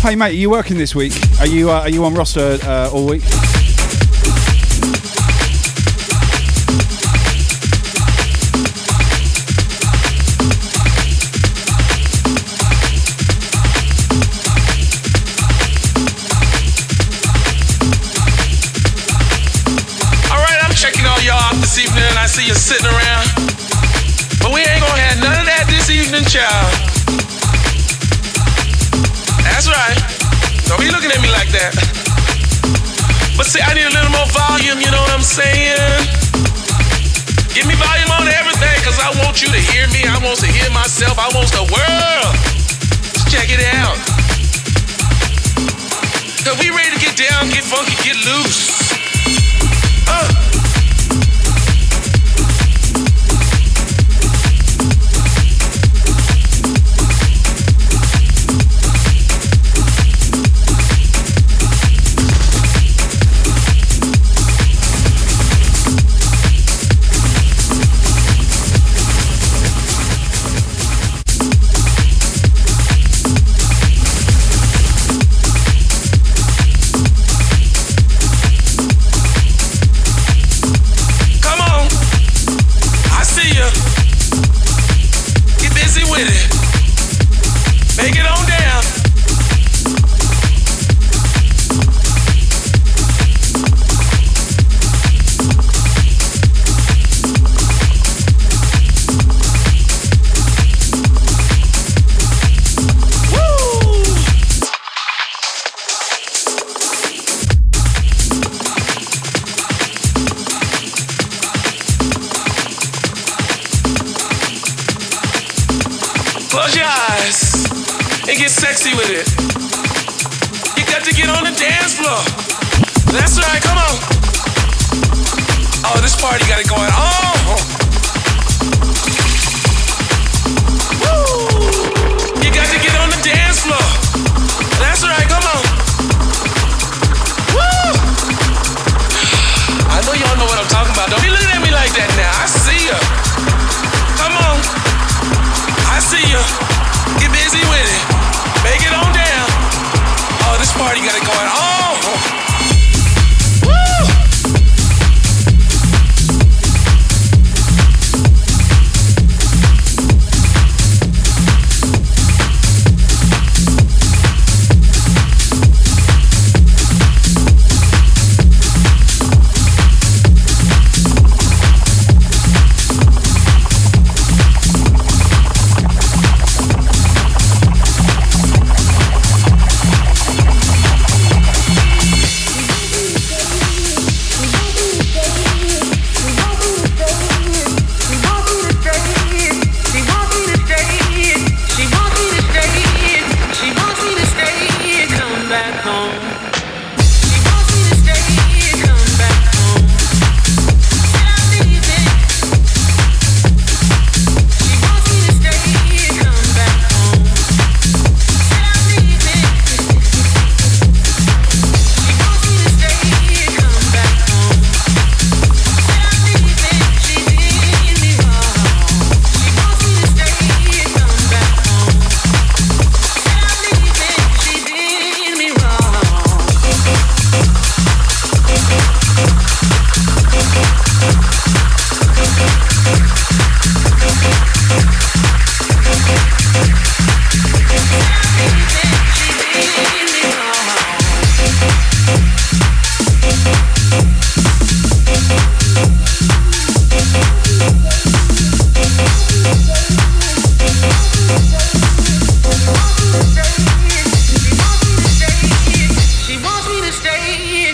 Hey, mate, are you working this week? Are you uh, are you on roster uh, all week?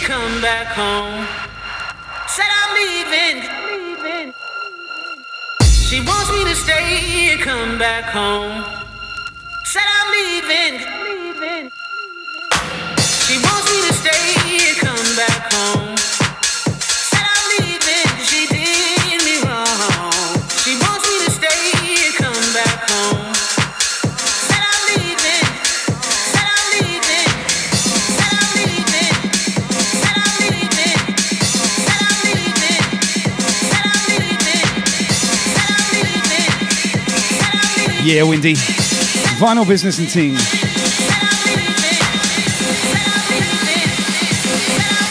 come back home. Said I'm leaving. She wants me to stay and come back home. Said I'm leaving. leaving. She wants me to stay and come back home. Yeah, Windy. Vinyl Business and Team.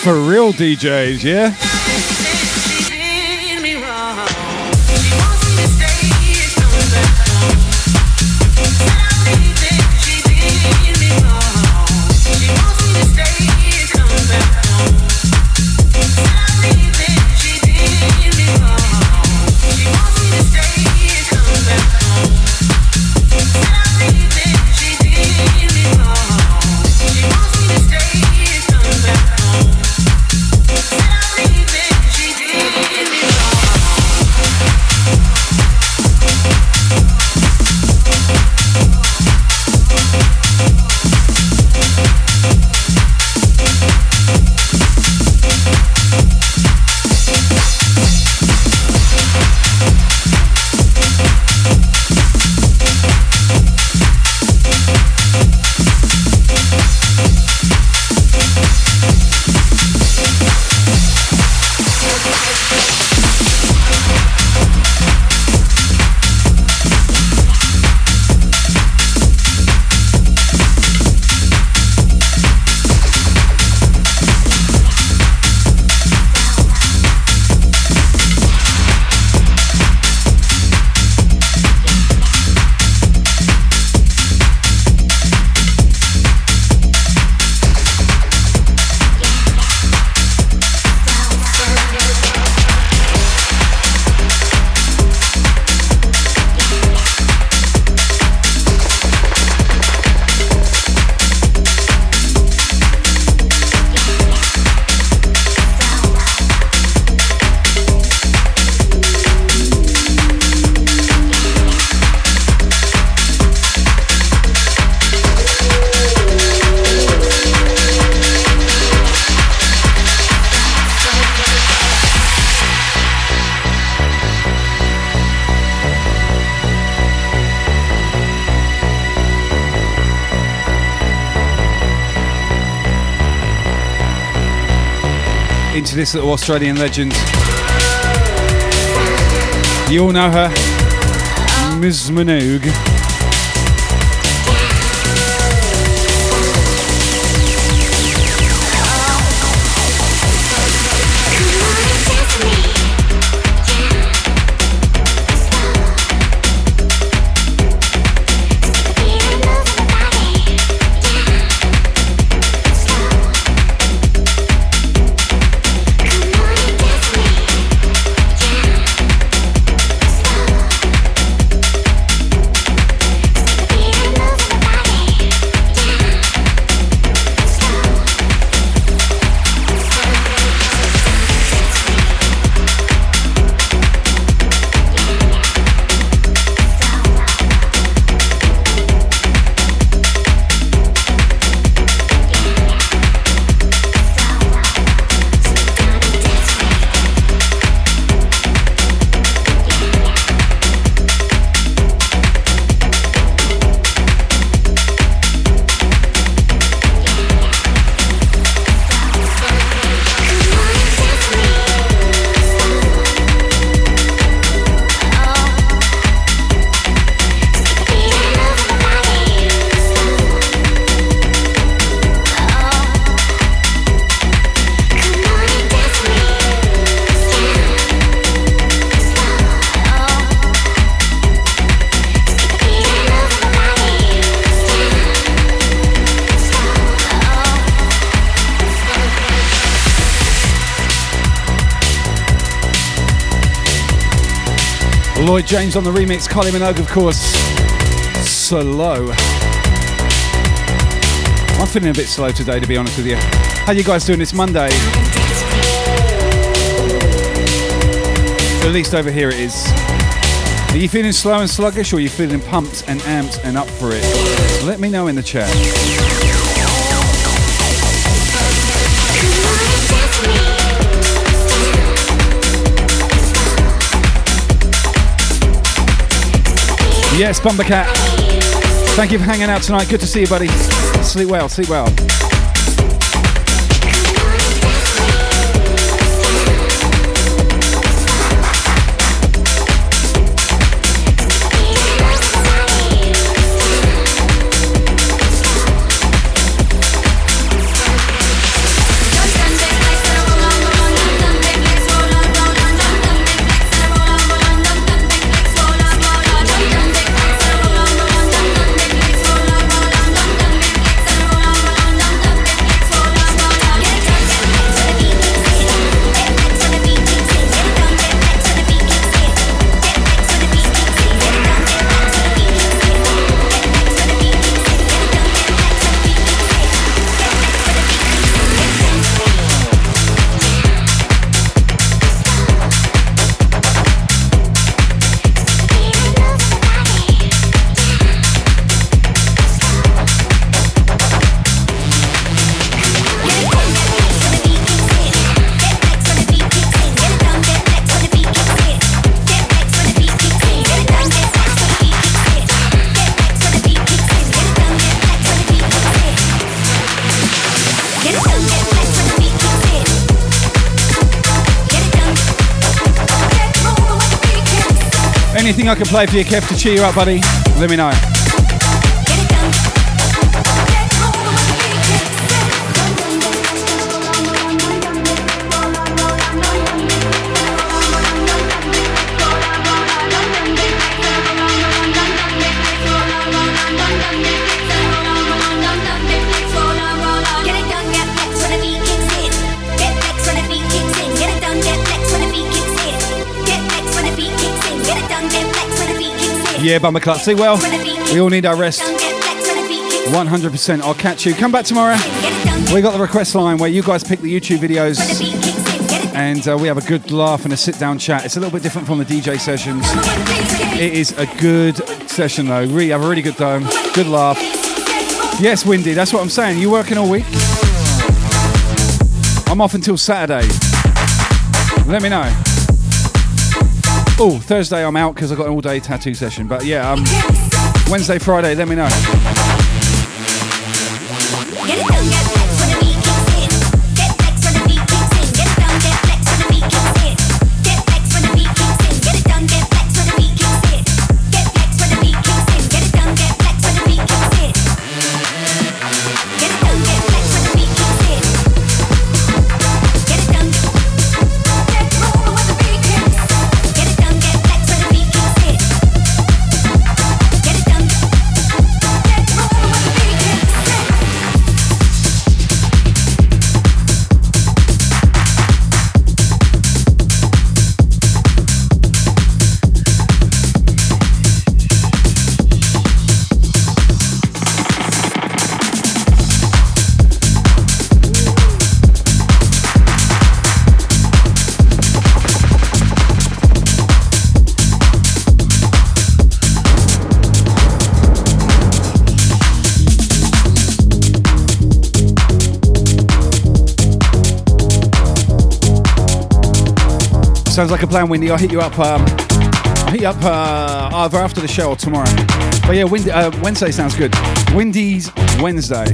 For real DJs, yeah? Little Australian legend. You all know her, Ms. Minogue. James on the remix, Kylie Minogue, of course. Slow. I'm feeling a bit slow today, to be honest with you. How you guys doing this Monday? At least over here it is. Are you feeling slow and sluggish, or are you feeling pumped and amped and up for it? Let me know in the chat. Yes, Bumbercat. Thank you for hanging out tonight. Good to see you, buddy. Sleep well, sleep well. I can play for you, Kev, to cheer you up, buddy? Let me know. Yeah, Bummer Clut. See, well, we all need our rest. 100%. I'll catch you. Come back tomorrow. We got the request line where you guys pick the YouTube videos and uh, we have a good laugh and a sit down chat. It's a little bit different from the DJ sessions. It is a good session though. Really have a really good time. Good laugh. Yes, Windy, that's what I'm saying. You working all week? I'm off until Saturday. Let me know. Oh, Thursday I'm out because I've got an all day tattoo session. But yeah, um, Wednesday, Friday, let me know. Sounds like a plan, Windy. I'll hit you up. Um, I'll hit you up uh, either after the show or tomorrow. But yeah, uh, Wednesday sounds good. Windy's Wednesday.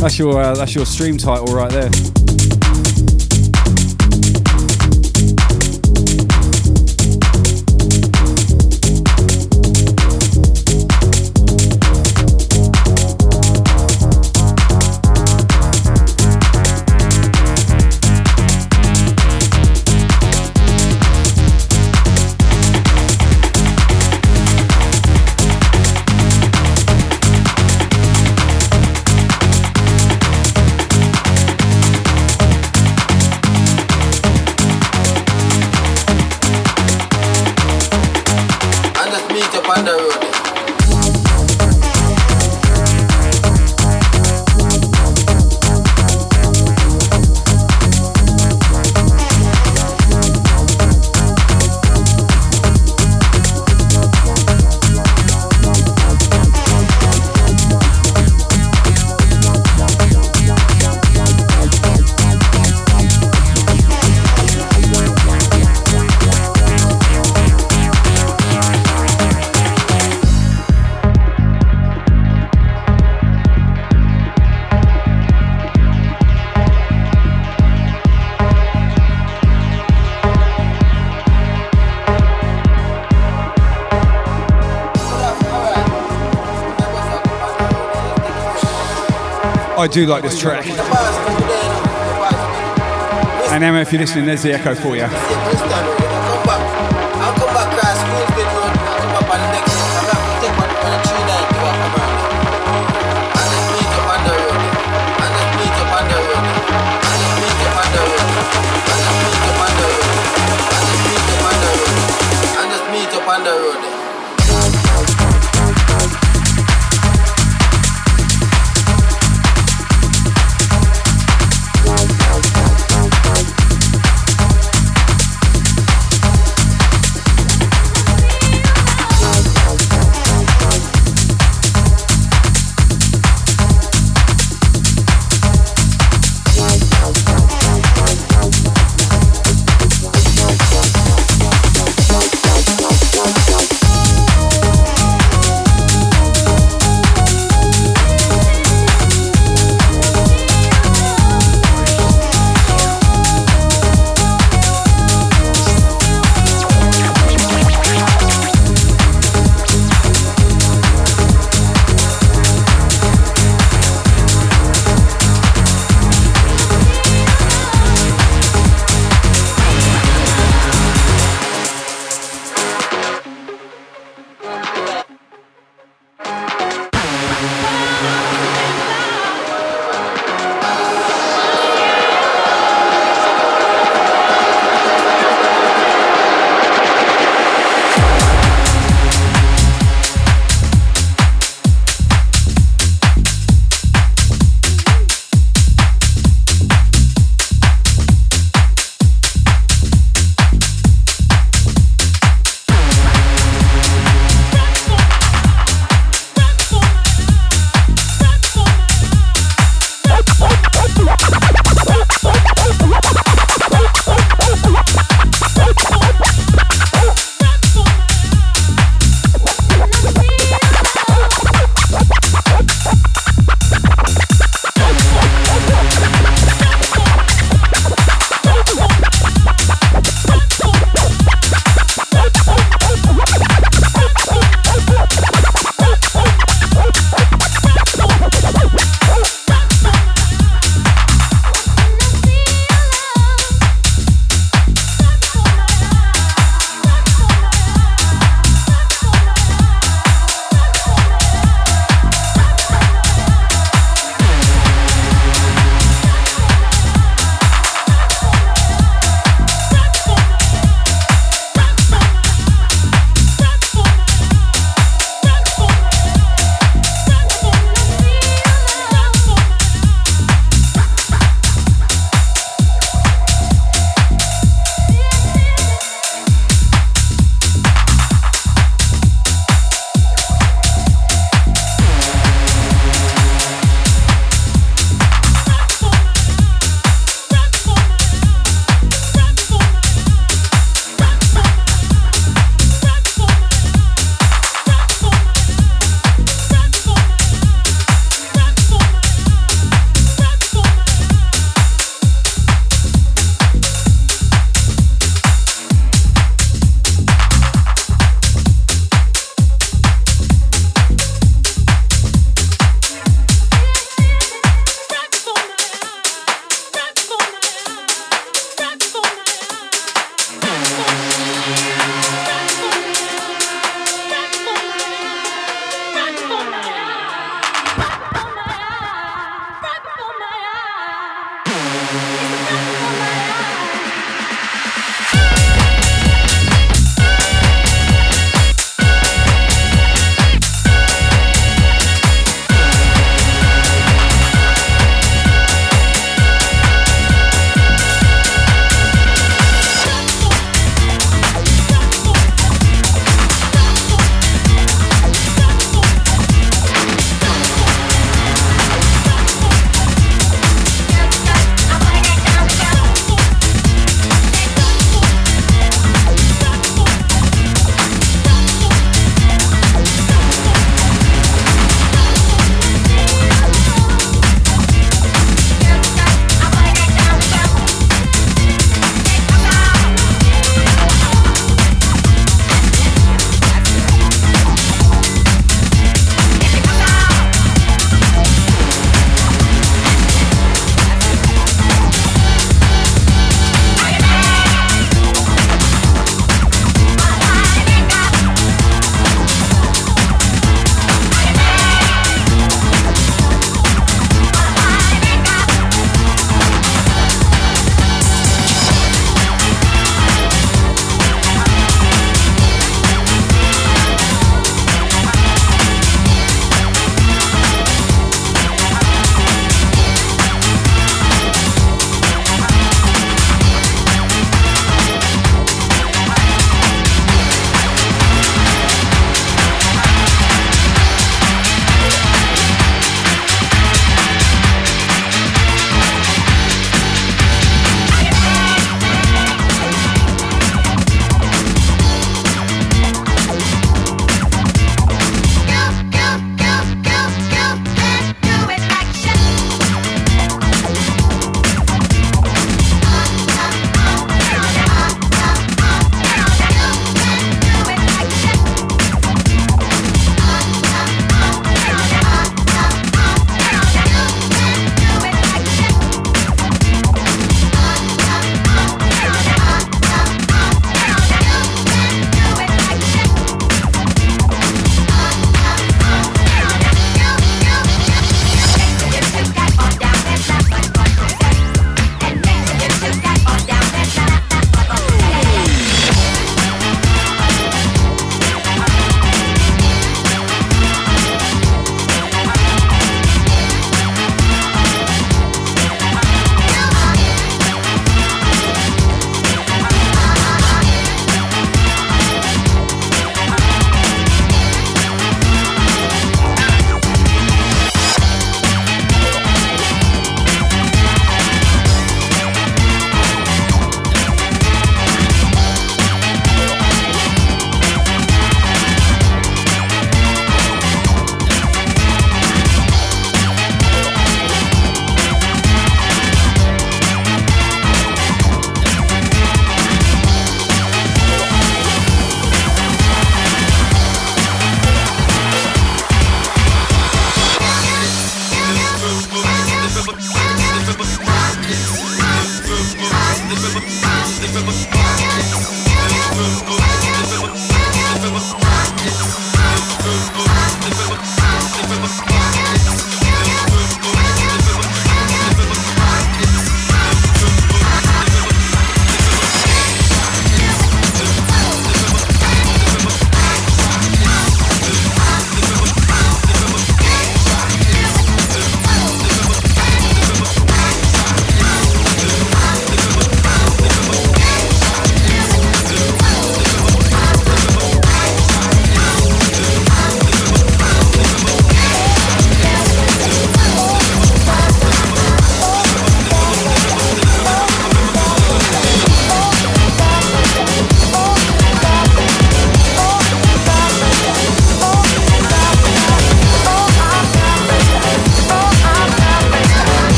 that's your uh, that's your stream title right there. Do like this track. And Emma, if you're listening, there's the echo for you.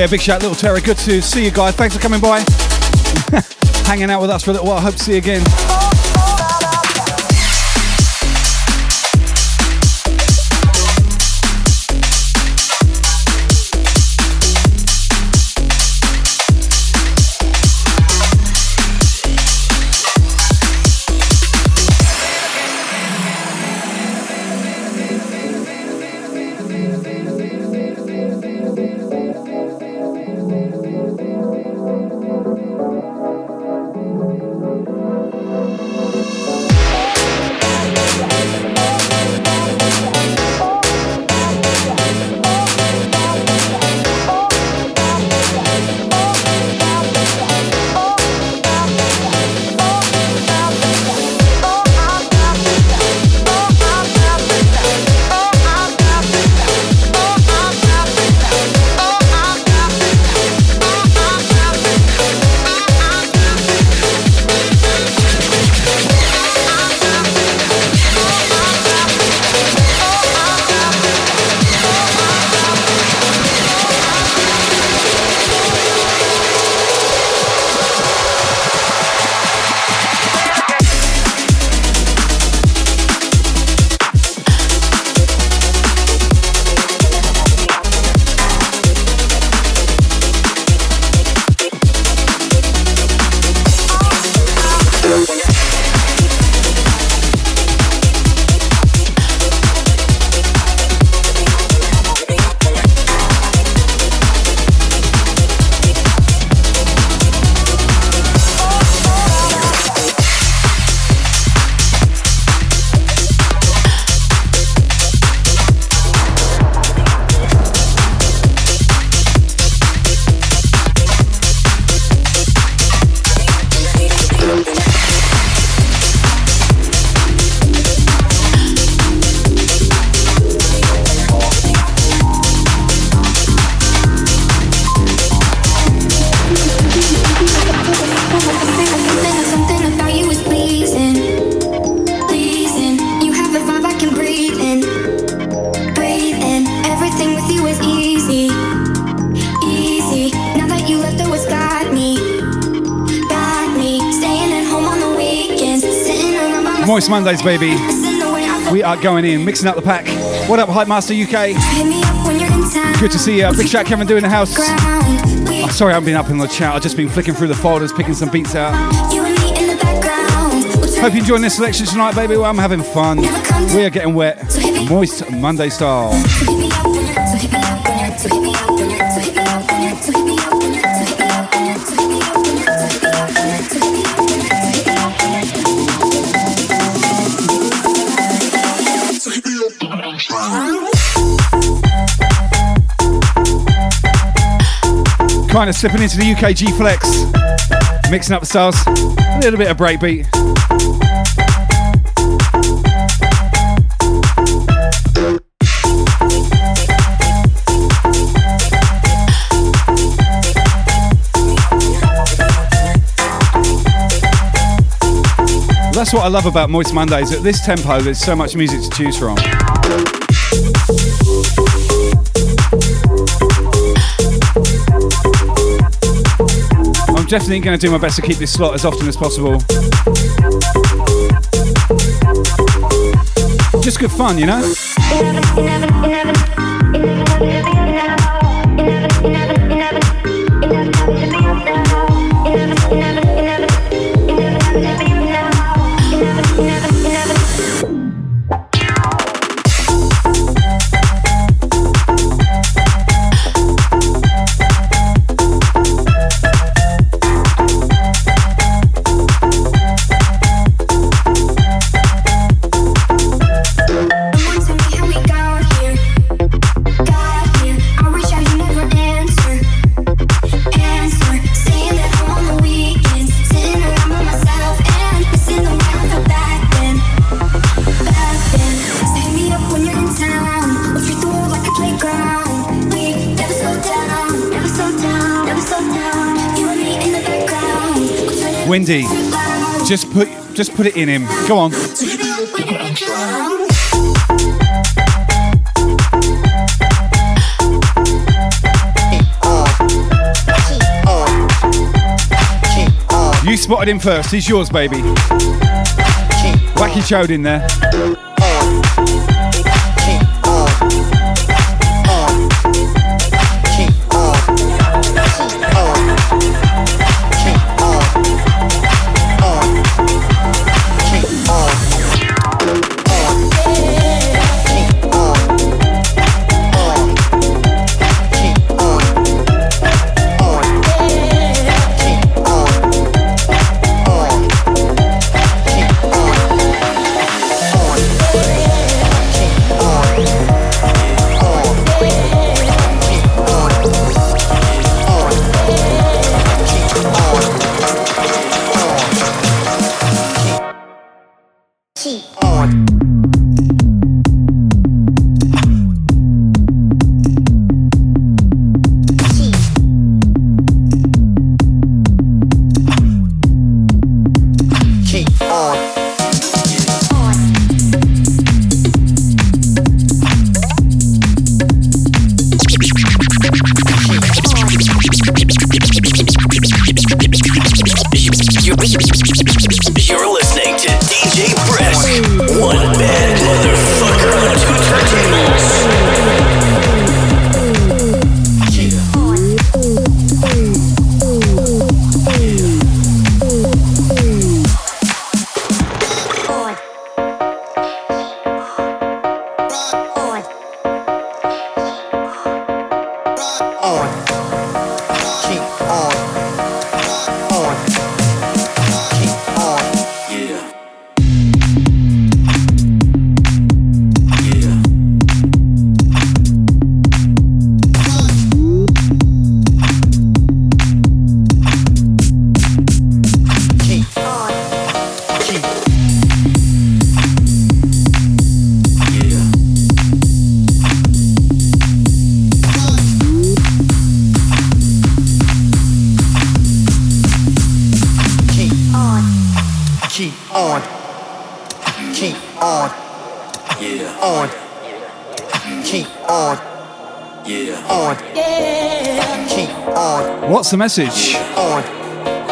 Yeah, big shout, little Terry. Good to see you guys. Thanks for coming by. Hanging out with us for a little while. Hope to see you again. Mondays, baby. We are going in, mixing up the pack. What up, Hype Master UK? Good to see you. Big shout, Kevin, doing the house. Oh, sorry, I haven't been up in the chat. I've just been flicking through the folders, picking some beats out. Hope you're enjoying this selection tonight, baby. Well, I'm having fun. We are getting wet. Moist Monday style. Kind of slipping into the UK G Flex. Mixing up the styles. A little bit of breakbeat. That's what I love about Moist Mondays. At this tempo, there's so much music to choose from. Definitely going to do my best to keep this slot as often as possible. Just good fun, you know? windy. Just put just put it in him. Go on. You spotted him first. He's yours, baby. Wacky Chode in there. what's the message.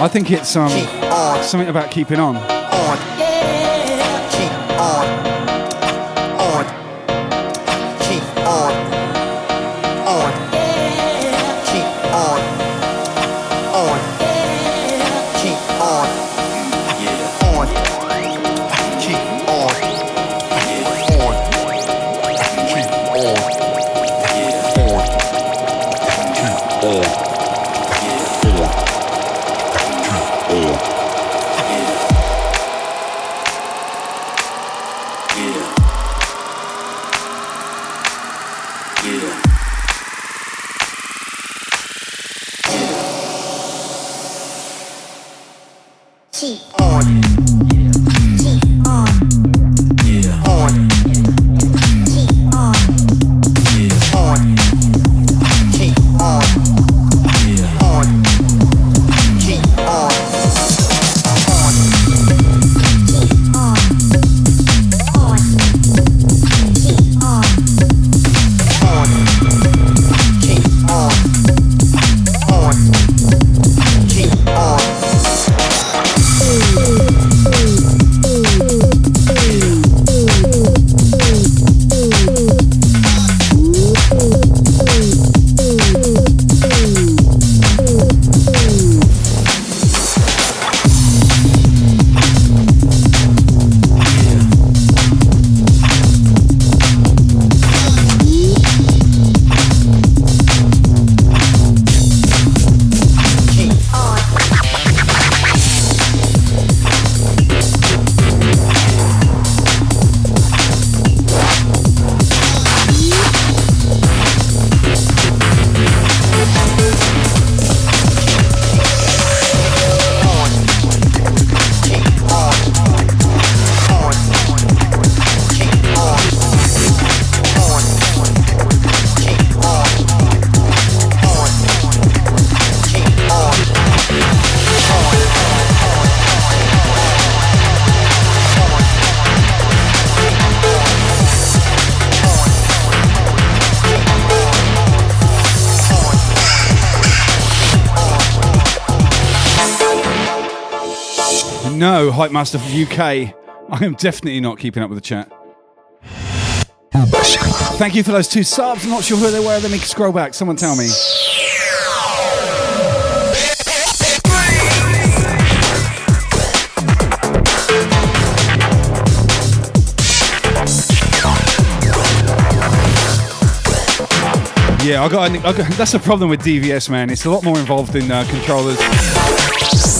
I think it's um, something about keeping on. No, Hype Master for UK. I am definitely not keeping up with the chat. Thank you for those two subs. I'm not sure who they were. Let me scroll back. Someone tell me. Yeah, I got, I got. That's the problem with DVS, man. It's a lot more involved in uh, controllers,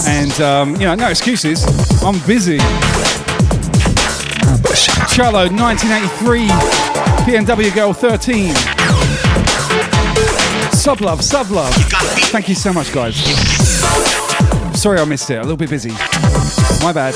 and um, you know, no excuses. I'm busy. Charlo, 1983, PNW Girl 13. Sub love, sub love. Thank you so much, guys. Sorry I missed it. A little bit busy. My bad.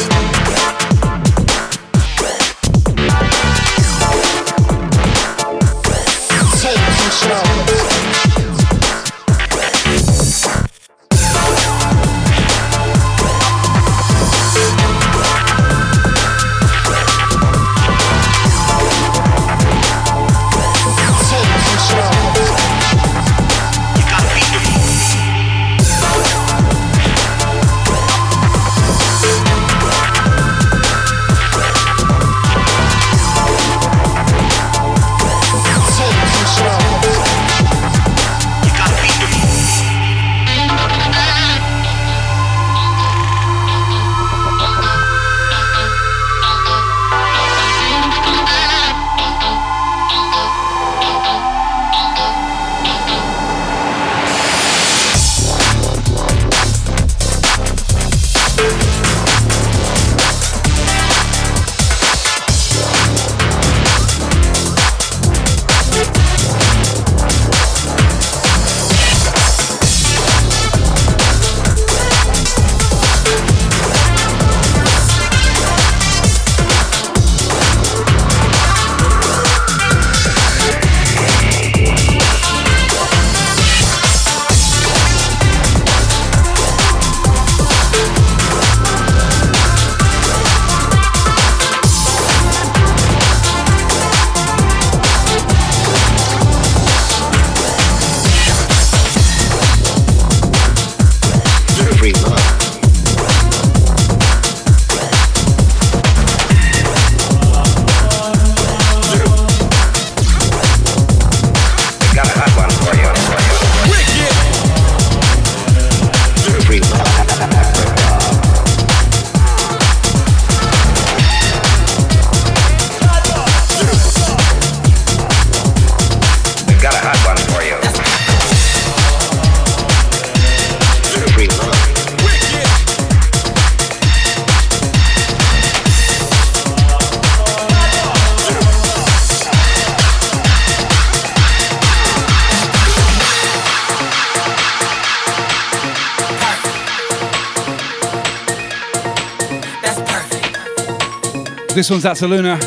This one's out to Luna.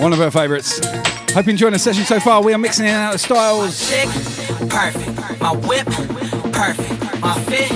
One of her favourites. Hope you're enjoying the session so far. We are mixing in and out of styles. Chick, perfect. My whip, perfect. My fit,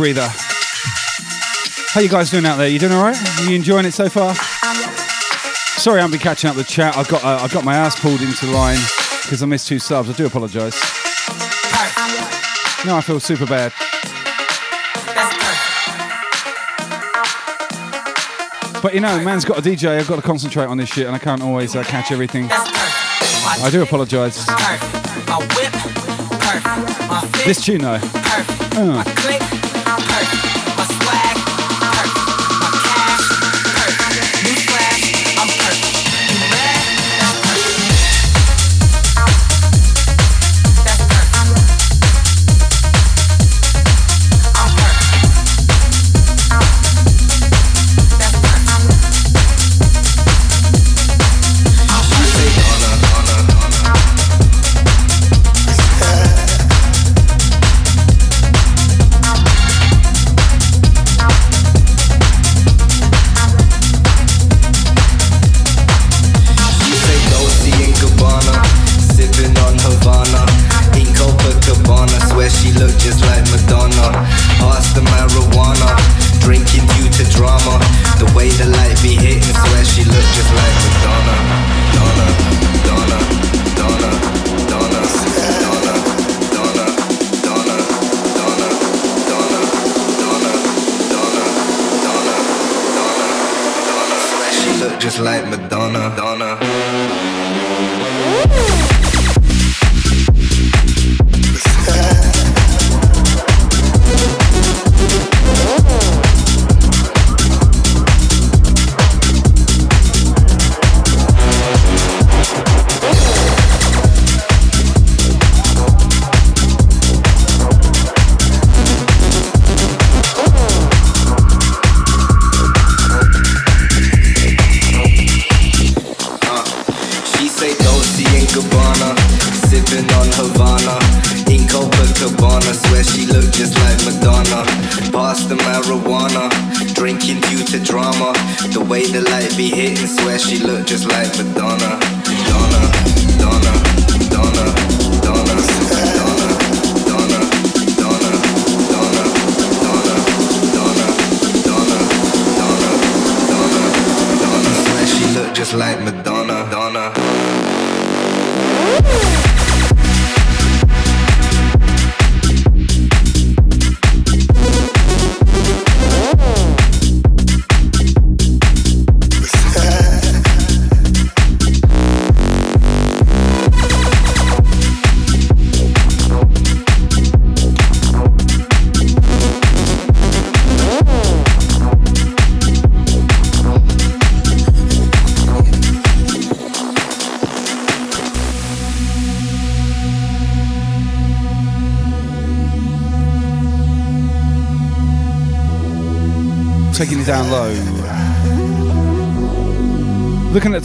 breather. How you guys doing out there? You doing all right? You enjoying it so far? Sorry, I haven't been catching up with the chat. I've got uh, I've got my ass pulled into line because I missed two subs. I do apologise. No, I feel super bad. But you know, man's got a DJ. I've got to concentrate on this shit, and I can't always uh, catch everything. I do apologise. This tune though. Uh perfect.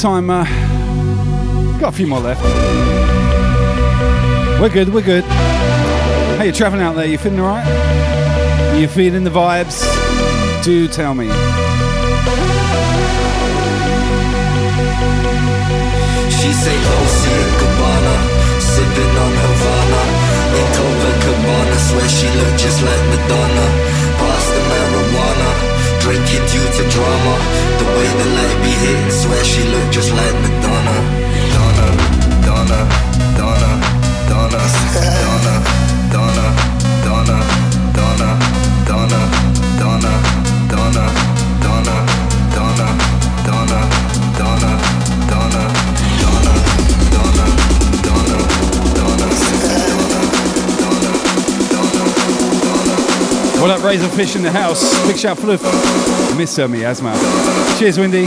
Time, uh, got a few more left. We're good, we're good. How you traveling out there? You feeling alright? You feeling the vibes? Do tell me. She say Dolce and Gabbana, sipping on Havana. In Copacabana, swear she look just like Madonna. Pass the marijuana, drinking due to drama. The way the light be hitting, swear she looked just like Madonna. What up, Razorfish in the house? Big shout the Miss uh, Miasma. Cheers, Windy.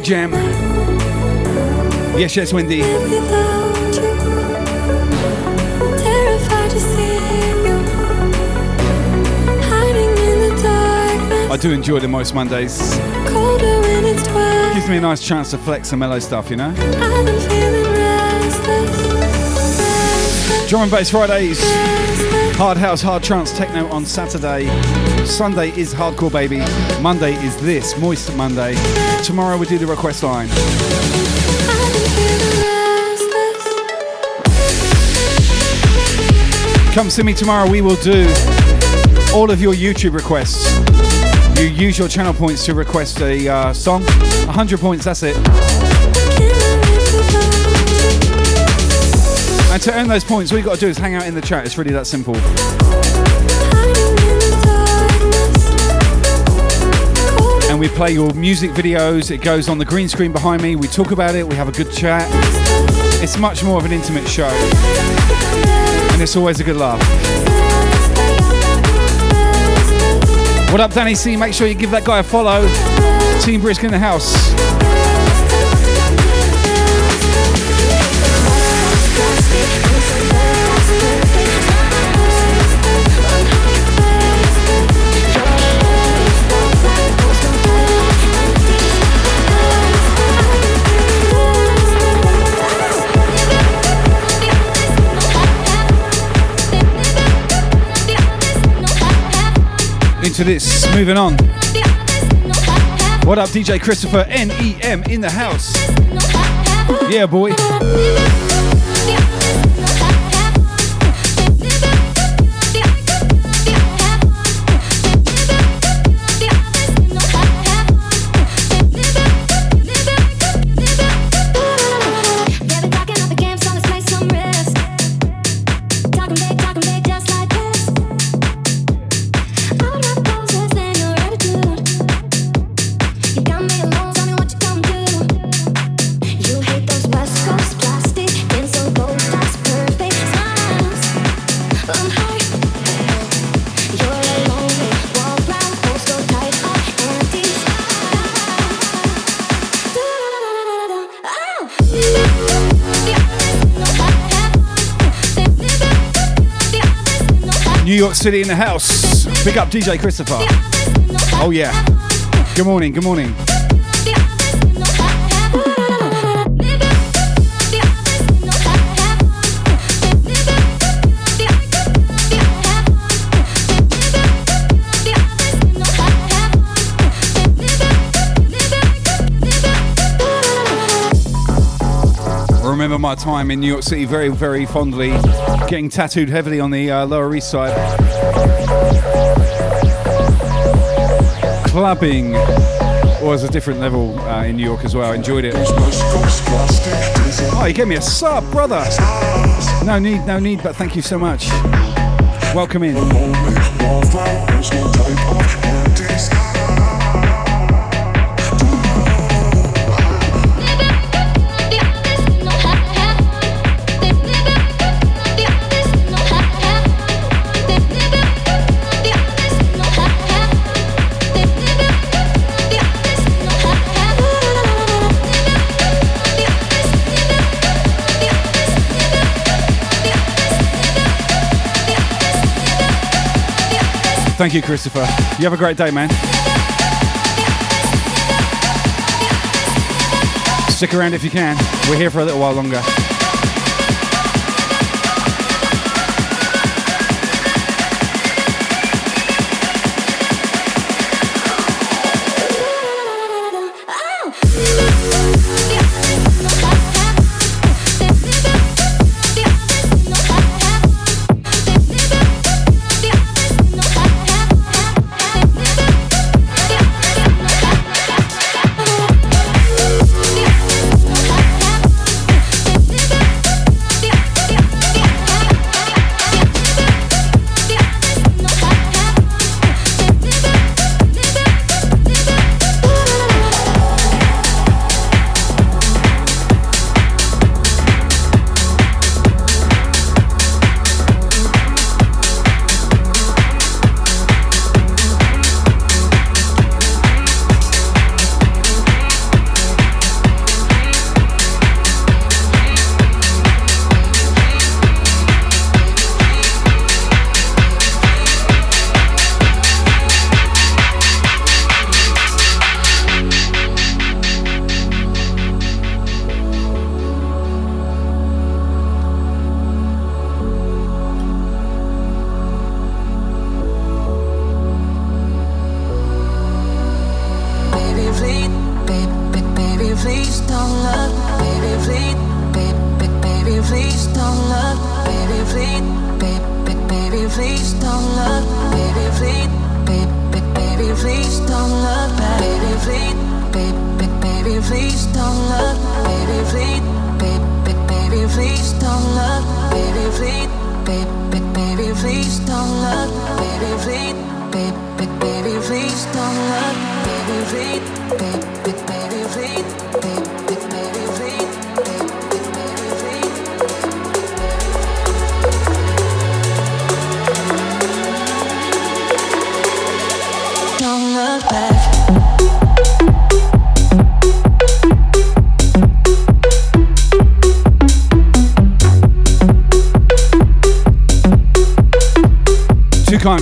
It's What up, Ahoy Jam? Yes, yes, Wendy. without you. Terrified to see you. Hiding in the darkness. I do enjoy the Moist Mondays. Colder when it's twilight. Gives me a nice chance to flex some mellow stuff, you know? Drum and bass Fridays. Hard house, hard trance, techno on Saturday. Sunday is hardcore, baby. Monday is this, Moist Monday. Tomorrow we do the request line. Come see me tomorrow. We will do all of your YouTube requests. You use your channel points to request a uh, song. 100 points, that's it. And to earn those points, all you got to do is hang out in the chat. It's really that simple. And we play your music videos. It goes on the green screen behind me. We talk about it. We have a good chat. It's much more of an intimate show. And it's always a good laugh. What up, Danny C? Make sure you give that guy a follow. Team Brisk in the house. This, moving on. What up, DJ Christopher NEM in the house? Yeah, boy. City in the house. Big up DJ Christopher. Oh, yeah. Good morning, good morning. I remember my time in New York City very, very fondly, getting tattooed heavily on the uh, Lower East Side. Clubbing was a different level uh, in New York as well. I enjoyed it. Oh, you gave me a sub, brother. No need, no need, but thank you so much. Welcome in. Thank you, Christopher. You have a great day, man. Stick around if you can. We're here for a little while longer.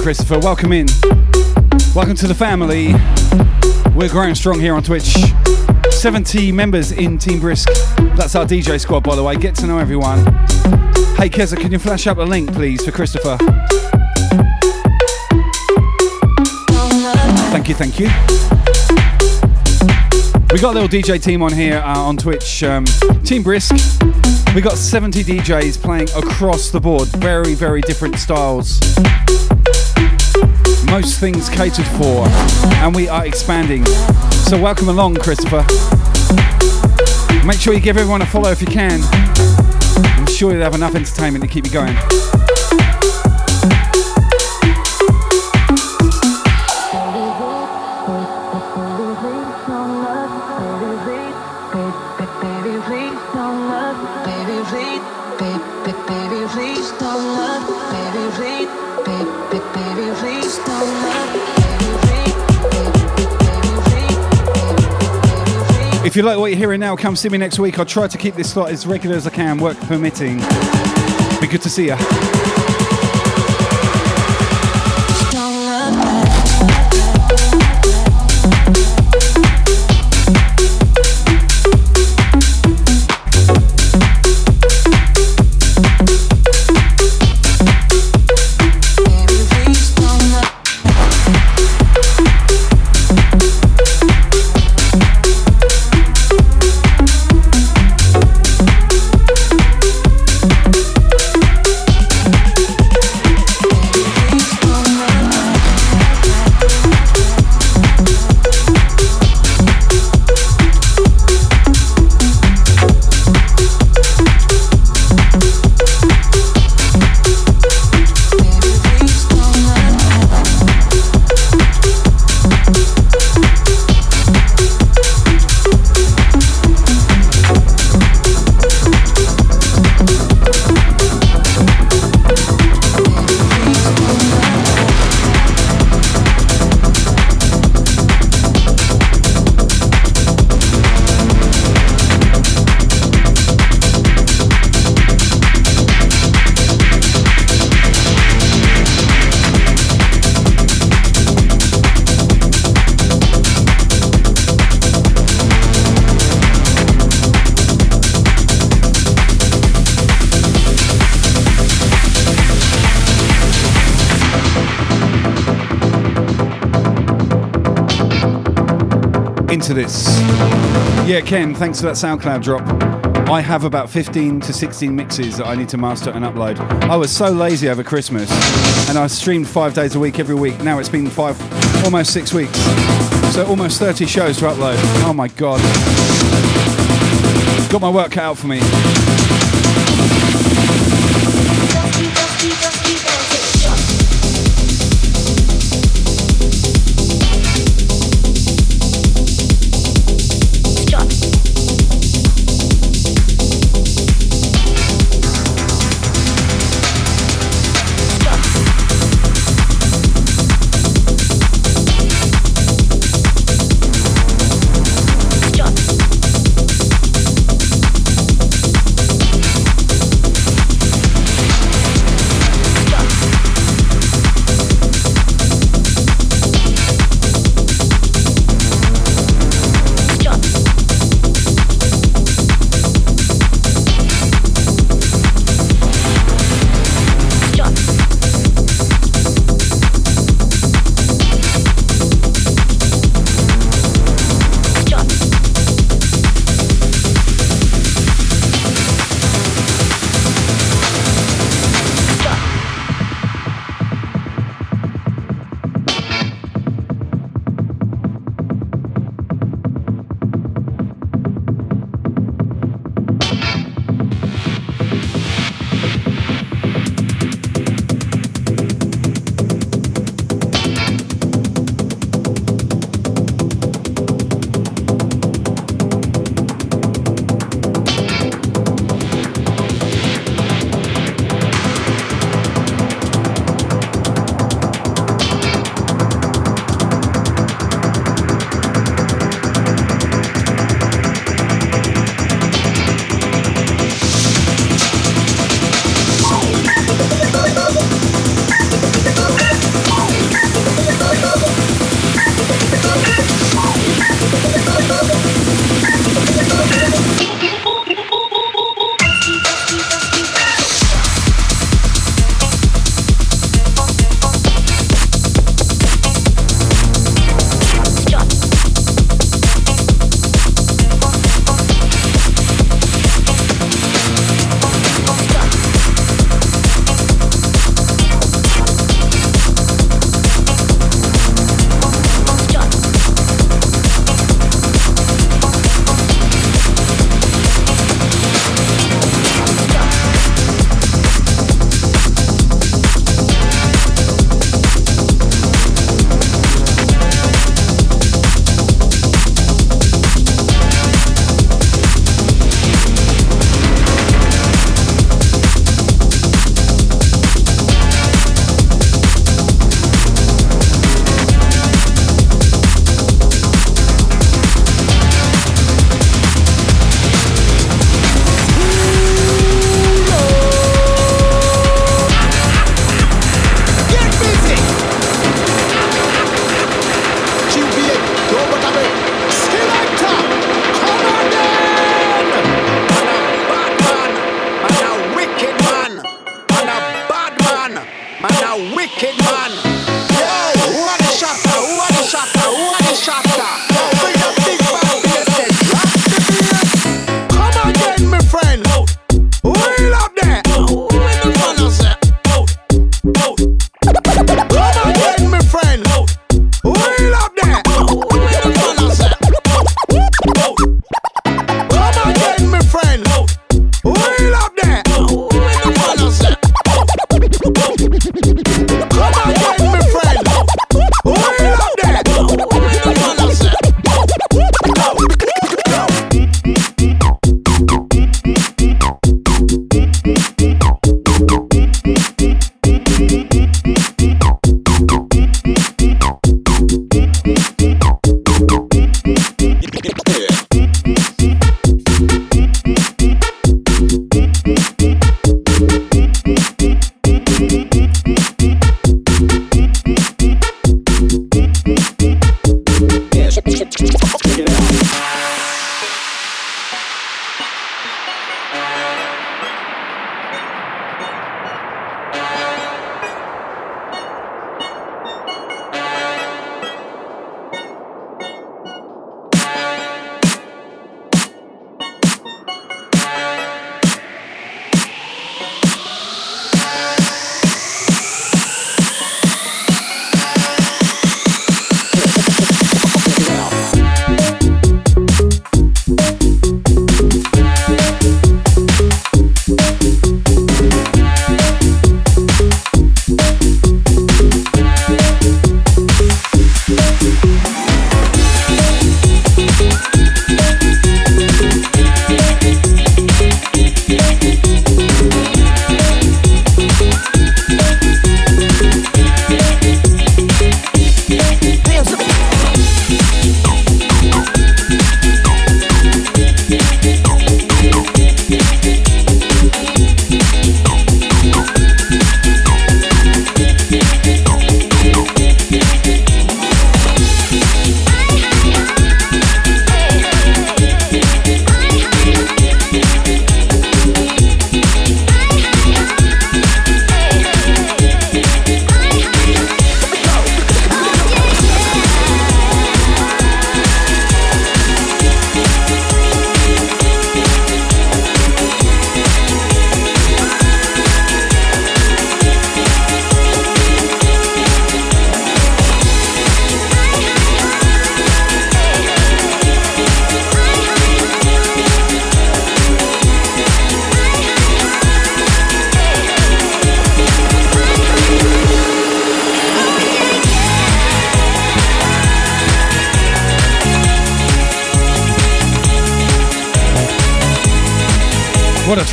Christopher. Welcome in. Welcome to the family. We're growing strong here on Twitch. 70 members in Team Brisk. That's our DJ squad, by the way. Get to know everyone. Hey, Keza, can you flash up a link, please, for Christopher? Thank you, thank you. We got a little DJ team on here uh, on Twitch. Um, team Brisk. We got 70 DJs playing across the board. Very, very different styles. Most things catered for, and we are expanding. So, welcome along, Christopher. Make sure you give everyone a follow if you can. I'm sure you'll have enough entertainment to keep you going. If you like what you're hearing now, come see me next week. I'll try to keep this slot as regular as I can, work permitting. Be good to see you. Into this. Yeah, Ken, thanks for that SoundCloud drop. I have about 15 to 16 mixes that I need to master and upload. I was so lazy over Christmas and I streamed five days a week every week. Now it's been five, almost six weeks. So almost 30 shows to upload. Oh my God. Got my work cut out for me.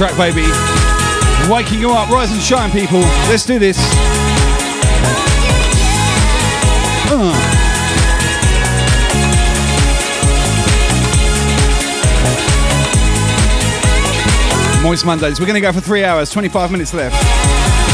track, baby. Waking you up, rise and shine, people. Let's do this. Uh. Moist Mondays. We're going to go for three hours, 25 minutes left.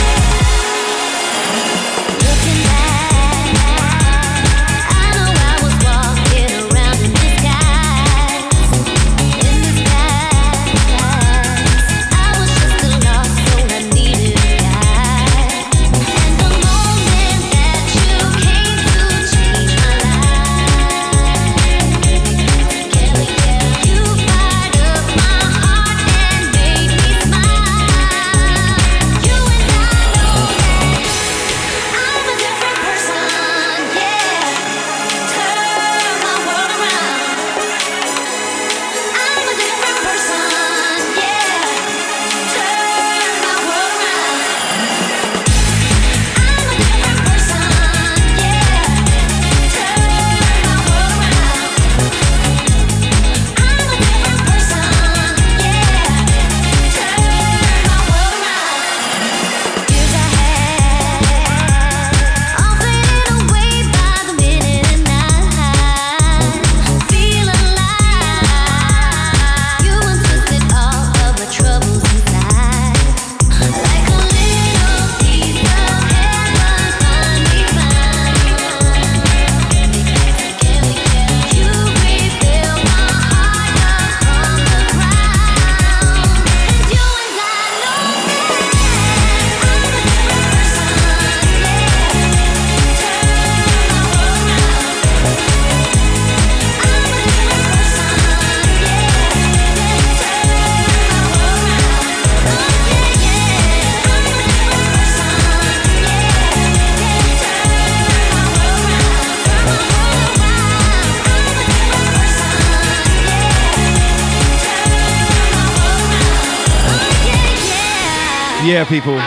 Yeah, people.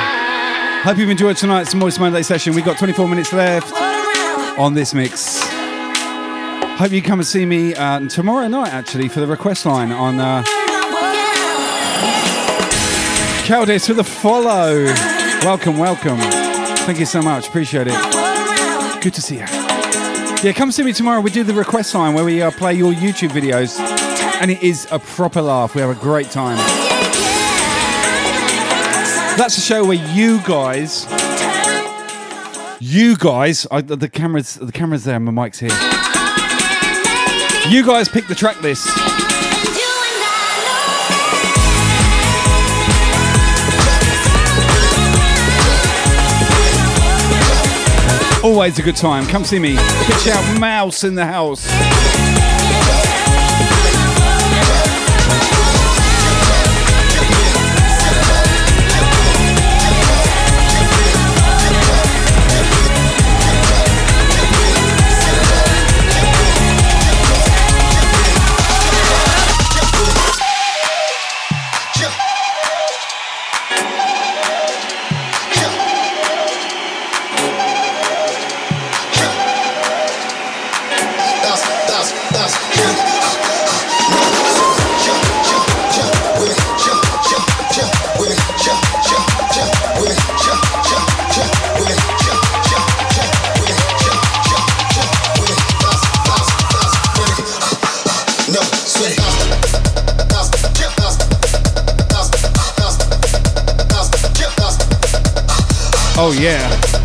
Hope you've enjoyed tonight's Moist Monday session. We've got 24 minutes left on this mix. Hope you come and see me uh, tomorrow night, actually, for the request line on uh, Caldis with a follow. Welcome, welcome. Thank you so much. Appreciate it. Good to see you. Yeah, come see me tomorrow. We do the request line where we uh, play your YouTube videos, and it is a proper laugh. We have a great time. That's a show where you guys, you guys, I, the cameras, the cameras there, my mic's here. You guys pick the track list. Always a good time. Come see me. Pitch out Mouse in the house.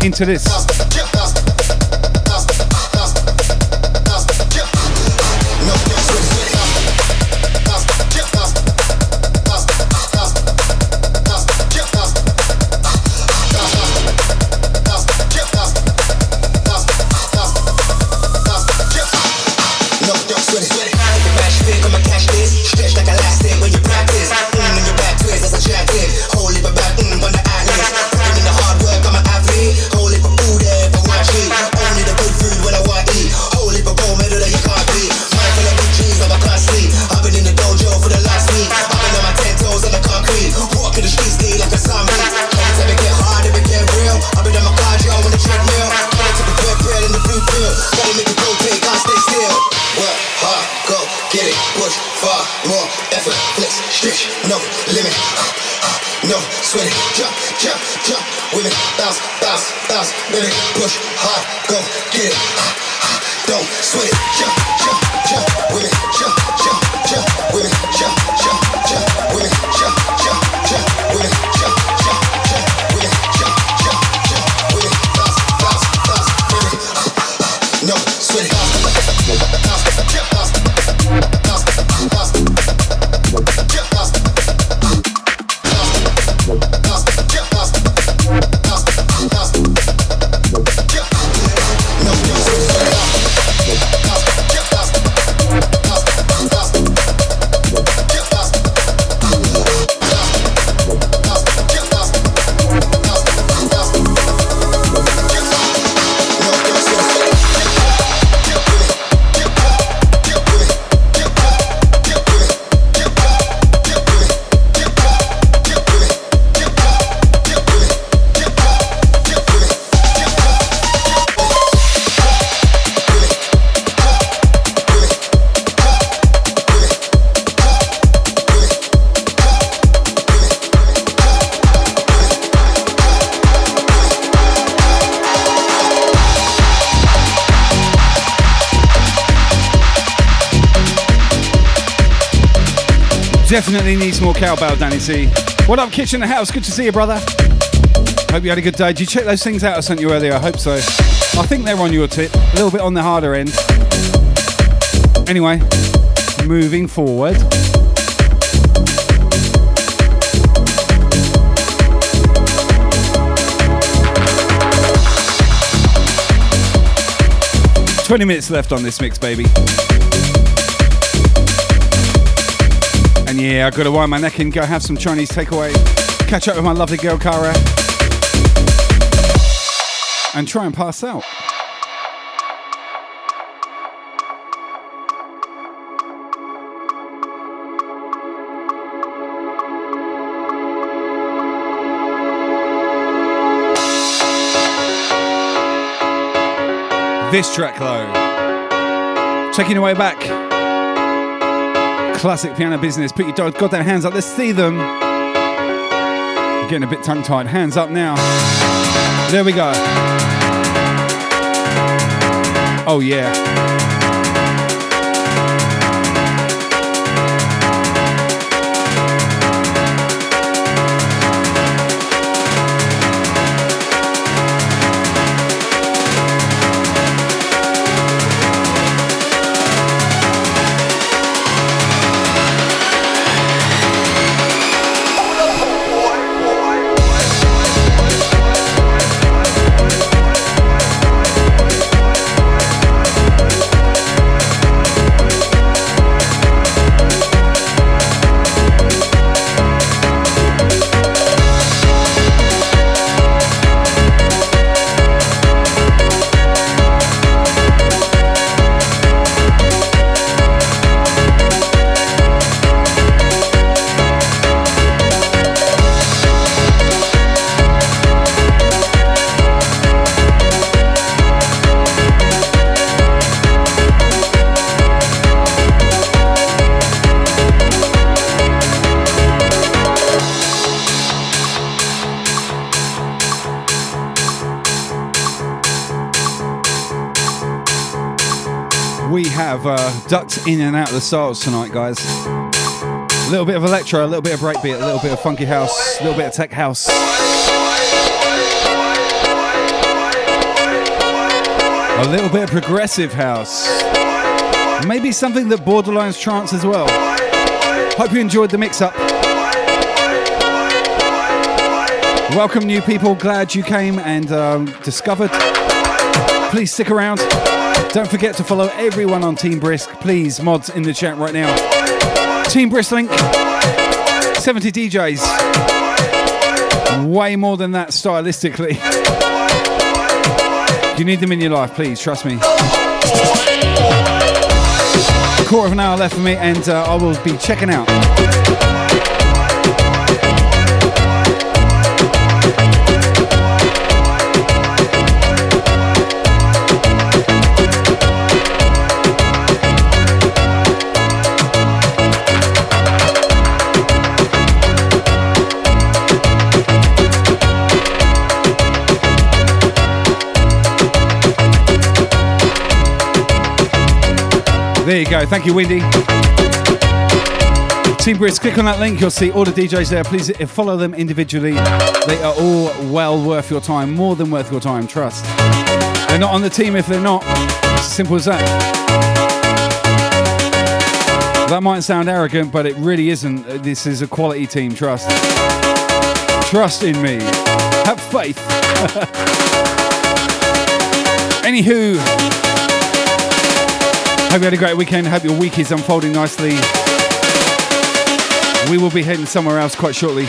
Into this. Needs Danny C. What up, Kitchen the House? Good to see you, brother. Hope you had a good day. Did you check those things out I sent you earlier? I hope so. I think they're on your tip. A little bit on the harder end. Anyway, moving forward. Twenty minutes left on this mix, baby. And yeah, I've got to wind my neck and go have some Chinese takeaway, catch up with my lovely girl Kara, and try and pass out. This track, though, taking away back. Classic piano business. Put your goddamn hands up. Let's see them. Getting a bit tongue tied. Hands up now. There we go. Oh, yeah. Ducked in and out of the styles tonight, guys. A little bit of electro, a little bit of breakbeat, a little bit of funky house, a little bit of tech house. A little bit of progressive house. Maybe something that borderlines trance as well. Hope you enjoyed the mix up. Welcome, new people. Glad you came and um, discovered. Please stick around. Don't forget to follow everyone on Team Brisk. Please, mods in the chat right now. Team Brisk link, 70 DJs. Way more than that stylistically. You need them in your life, please, trust me. A quarter of an hour left for me, and uh, I will be checking out. There you go. Thank you, Wendy. Team Brisk, click on that link. You'll see all the DJs there. Please uh, follow them individually. They are all well worth your time, more than worth your time, trust. They're not on the team if they're not. It's as simple as that. That might sound arrogant, but it really isn't. Uh, this is a quality team, trust. Trust in me. Have faith. Anywho, Hope you had a great weekend. Hope your week is unfolding nicely. We will be heading somewhere else quite shortly.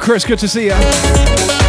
Chris? Good to see you.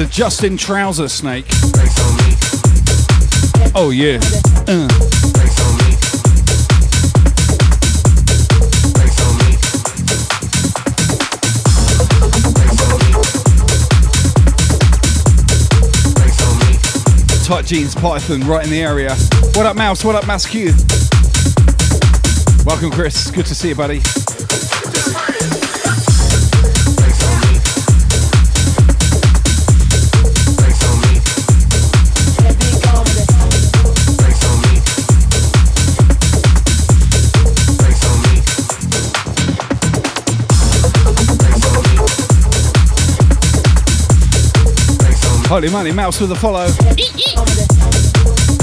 Of Justin Trouser Snake. Oh yeah. Uh. Tight jeans Python right in the area. What up, Mouse? What up, Mass Q? Welcome, Chris. Good to see you, buddy. Holy moly, Mouse with a follow.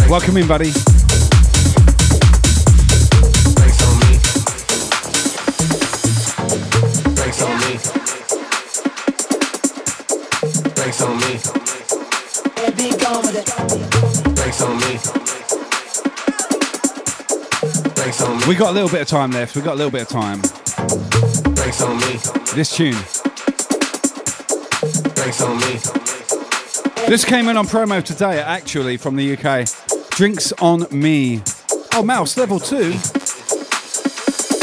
Welcome in, buddy. We got a little bit of time left. We got a little bit of time. This tune. This came in on promo today, actually, from the UK. Drinks on me. Oh, Mouse, level two.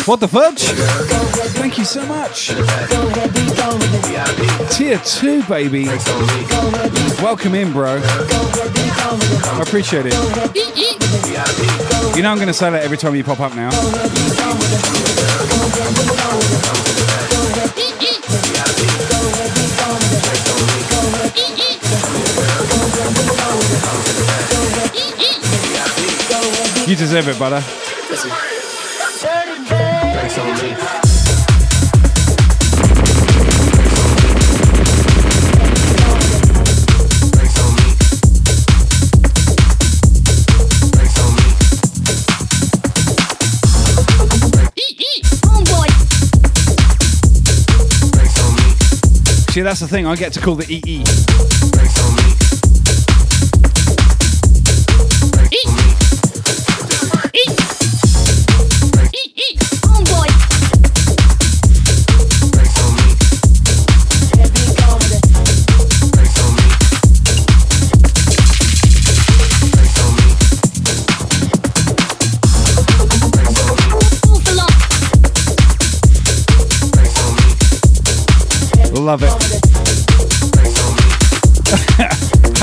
What the fudge? Thank you so much. Tier two, baby. Welcome in, bro. I appreciate it. You know I'm going to say that every time you pop up now. You deserve it, brother. See, that's the thing. I get to call the EE.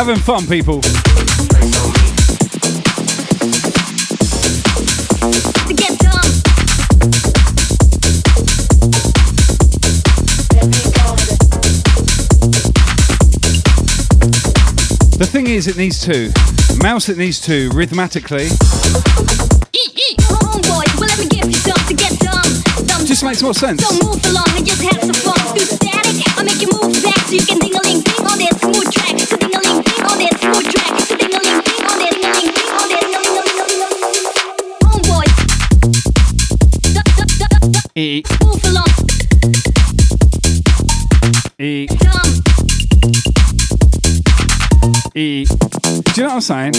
Having fun, people. The thing is, it needs two. Mouse, it needs two. Rhythmatically, just makes more sense. So move along and just have some fun. Do static, I make you move back so you can ding you know what I'm saying?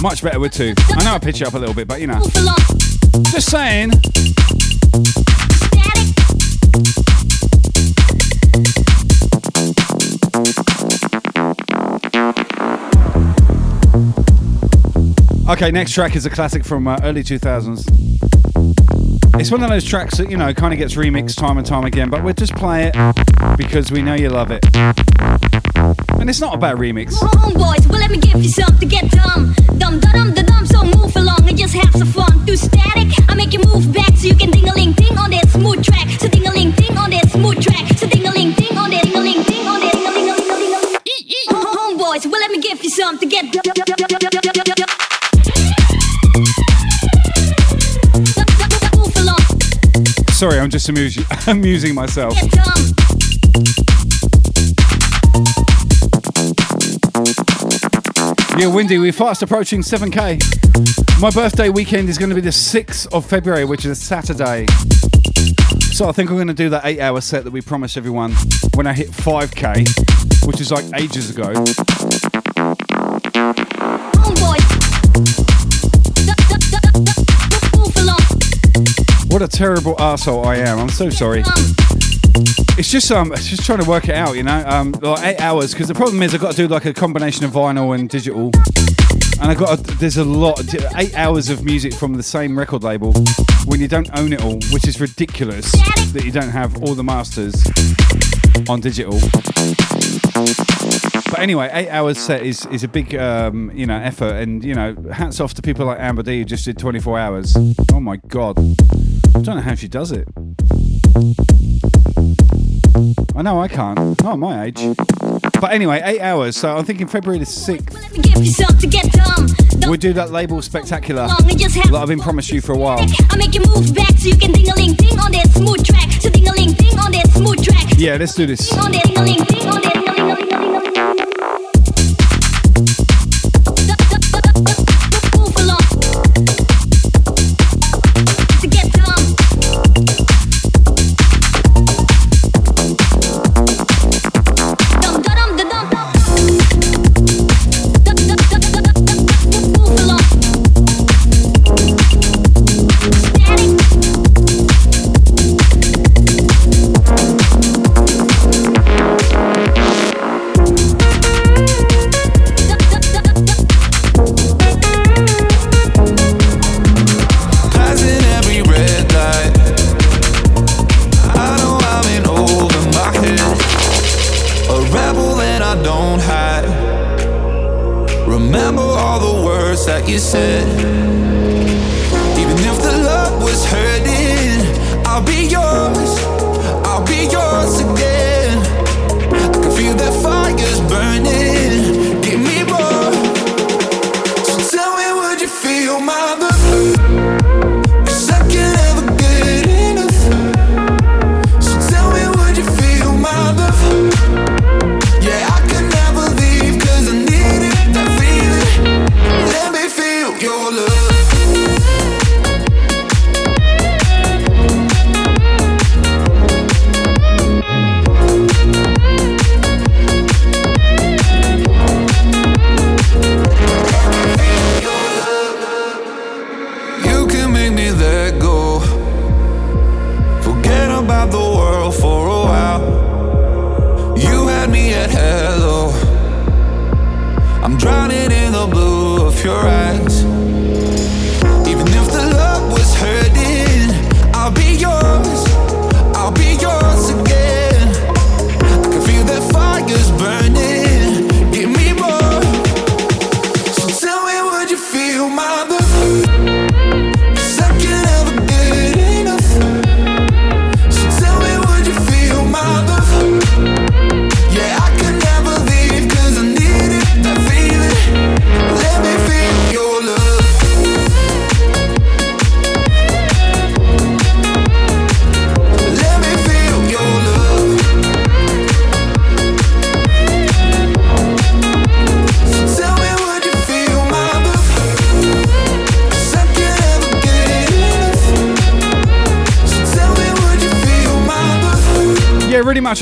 Much better with two. I know I pitch you up a little bit, but you know. Just saying. Okay, next track is a classic from uh, early 2000s. It's one of those tracks that, you know, kind of gets remixed time and time again, but we'll just play it because we know you love it. And it's not a bad remix. Homeboys, well let me give you something to get dumb. Dumb, da dum, da dum, so move along and just have some fun. Do static, I make you move back so you can ding a ling ding on that smooth track. So ding a ling ding on that smooth track. So ding a ling ding on that ding a ling ding on that ding a ling ding a ling ding. Homeboys, well let me give you something to get Move along, Sorry, I'm just amusing, amusing myself. Get dumb. Yeah, Windy, we're fast approaching 7k. My birthday weekend is going to be the 6th of February, which is a Saturday. So I think we're going to do that eight hour set that we promised everyone when I hit 5k, which is like ages ago. Homeboys. Move along, What a terrible asshole I am. I'm so sorry. It's just um, it's just trying to work it out, you know. Um, like eight hours because the problem is I've got to do like a combination of vinyl and digital, and I got to, there's a lot eight hours of music from the same record label when you don't own it all, which is ridiculous that you don't have all the masters on digital. But anyway, eight hours set is is a big um, you know effort, and you know hats off to people like Amber D who just did 24 hours. Oh my god, I don't know how she does it. I know I can't. Not my age. But anyway, eight hours. So I'm thinking February the 6th. Give yourself to get dumb. We'll do that label spectacular Long and just have- that I've been promised you for a while. I make you move back so you can ding a ling ding on that smooth track. So ding a ling ding on that smooth track. Yeah, let's do this.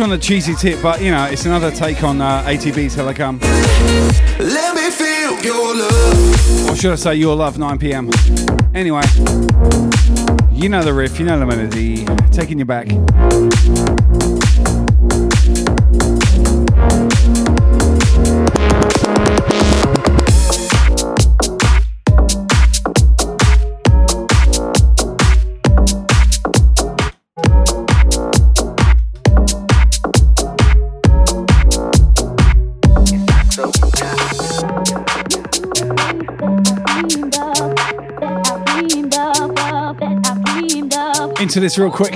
Much on the cheesy tip, but you know, it's another take on uh, ATB Till I Come. Let me feel your love. Or should I say your love, 9 pm. Anyway, you know the riff, you know the melody, taking you back. Into this real quick.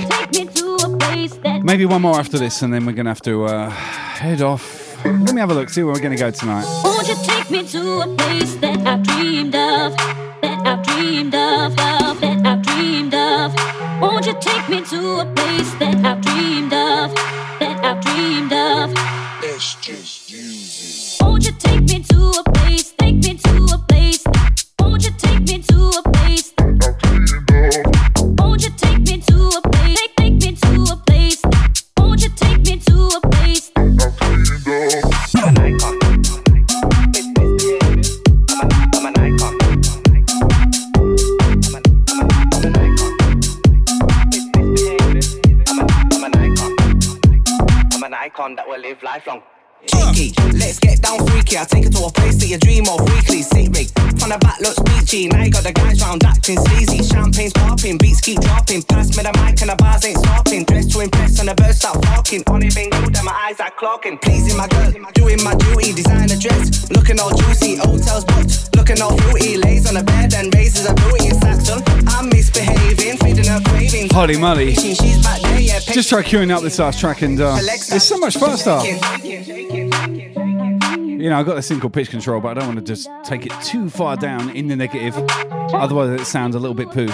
Maybe one more after this, and then we're gonna have to uh, head off. Let me have a look, see where we're gonna go tonight. Won't you take me to a place that I've dreamed of? Holy moly. She's back there, yeah. Just try queuing up this last track and uh, it's so much faster. You know, I've got this thing called pitch control, but I don't want to just take it too far down in the negative. Otherwise, it sounds a little bit poo.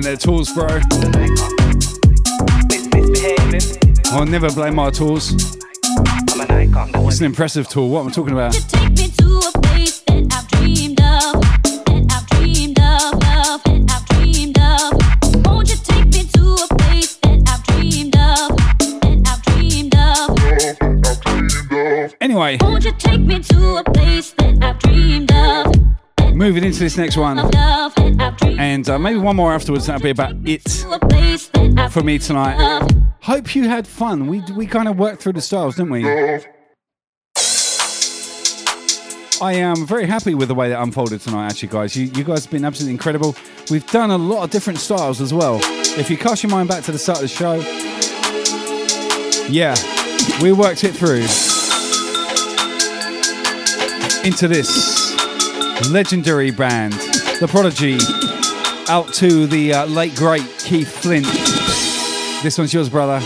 Blaming their tools, bro. I'll never blame my tools. I'm an icon. It's an impressive tool. What am I talking about? Take me to a place that I've dreamed of, that I've dreamed of, of, that I've dreamed of. Won't you take me to a place that I've dreamed of, that I've dreamed of? Anyway, Won't you take me to a place that I've dreamed of, moving into this next one. And uh, maybe one more afterwards. That'll be about it for me tonight. Hope you had fun. We we kind of worked through the styles, didn't we? I am very happy with the way that unfolded tonight, actually, guys. You, you guys have been absolutely incredible. We've done a lot of different styles as well. If you cast your mind back to the start of the show, yeah, we worked it through into this legendary band, The Prodigy, out to the uh, late great Keith Flint. This one's yours, brother.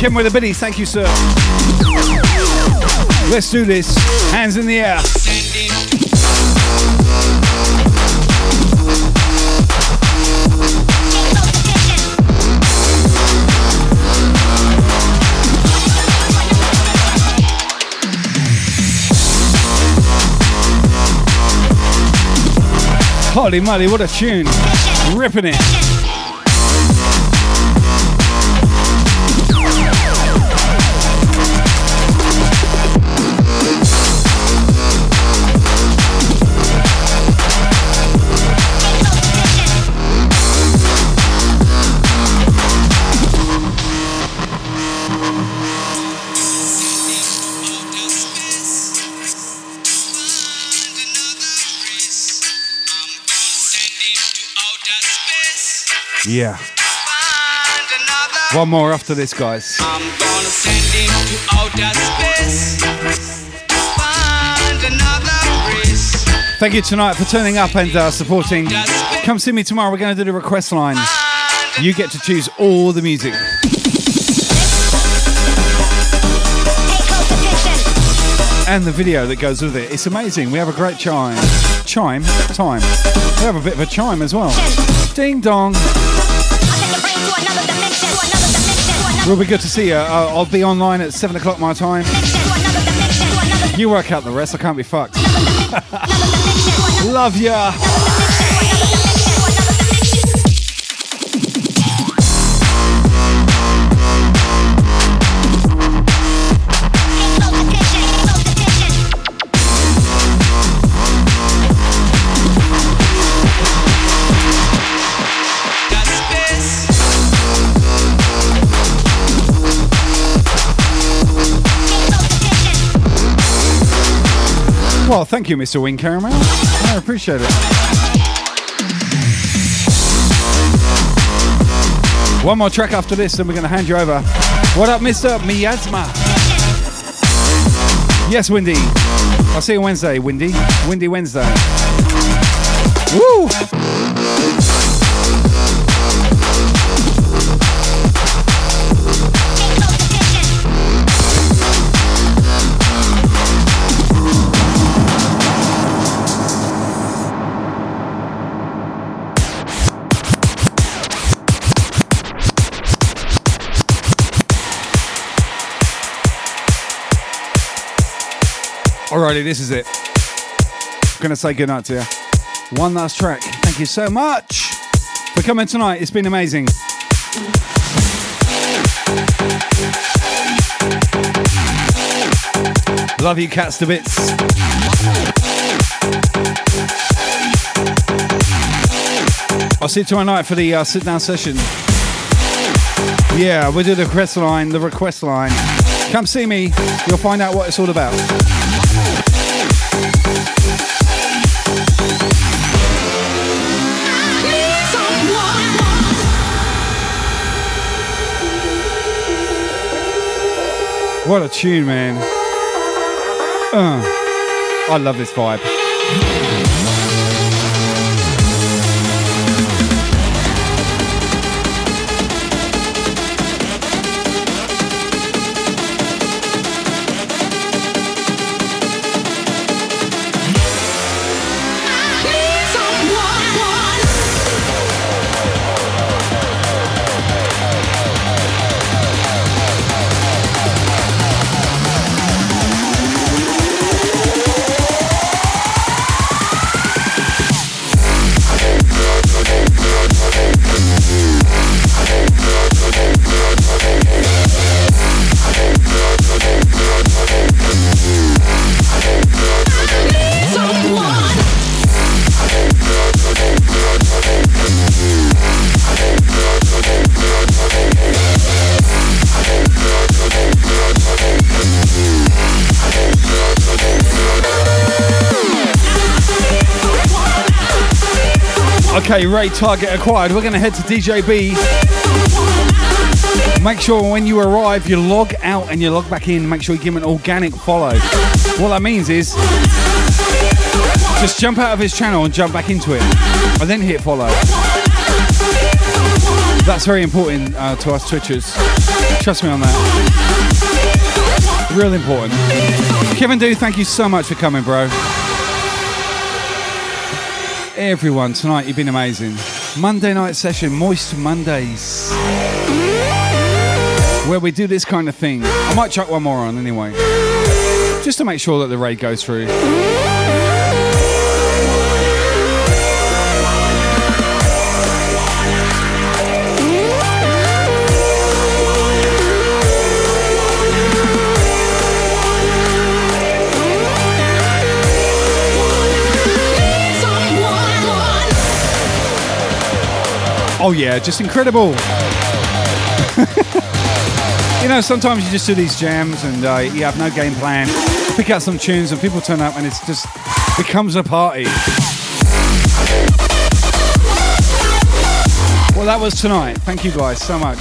Kim with a biddies? Thank you, sir. Let's do this. Hands in the air. Holy moly, what a tune. Ripping it. Yeah. One more after this, guys. I'm gonna send him to outer space. Thank you tonight for turning up and uh, supporting. Come see me tomorrow. We're going to do the request line. You get to choose all the music. And the video that goes with it. It's amazing. We have a great chime. Chime? Time. We have a bit of a chime as well. Ding dong. Will be good to see you. Uh, I'll be online at 7 o'clock my time. You work out the rest. I can't be fucked. Love ya. Well, thank you, Mr. Wing Caramel. I appreciate it. One more track after this, then we're going to hand you over. What up, Mr. Miasma? Yes, Windy. I'll see you Wednesday, Windy. Windy Wednesday. Alrighty, this is it. I'm gonna say goodnight to you. One last track. Thank you so much for coming tonight. It's been amazing. Love you, cats to bits. I'll see you tomorrow night for the uh, sit down session. Yeah, we'll do the request line, the request line. Come see me, you'll find out what it's all about. What a tune, man. Uh, I love this vibe. Okay, Raid target acquired. We're going to head to DJB. Make sure when you arrive, you log out and you log back in. Make sure you give him an organic follow. What that means is just jump out of his channel and jump back into it, and then hit follow. That's very important uh, to us Twitchers. Trust me on that. Real important. Kevin Do, thank you so much for coming, bro. Everyone, tonight you've been amazing. Monday night session, Moist Mondays. Where we do this kind of thing. I might chuck one more on anyway. Just to make sure that the raid goes through. Oh yeah, just incredible. you know, sometimes you just do these jams and uh, you have no game plan. Pick out some tunes and people turn up and it's just becomes a party. Well, that was tonight. Thank you guys so much.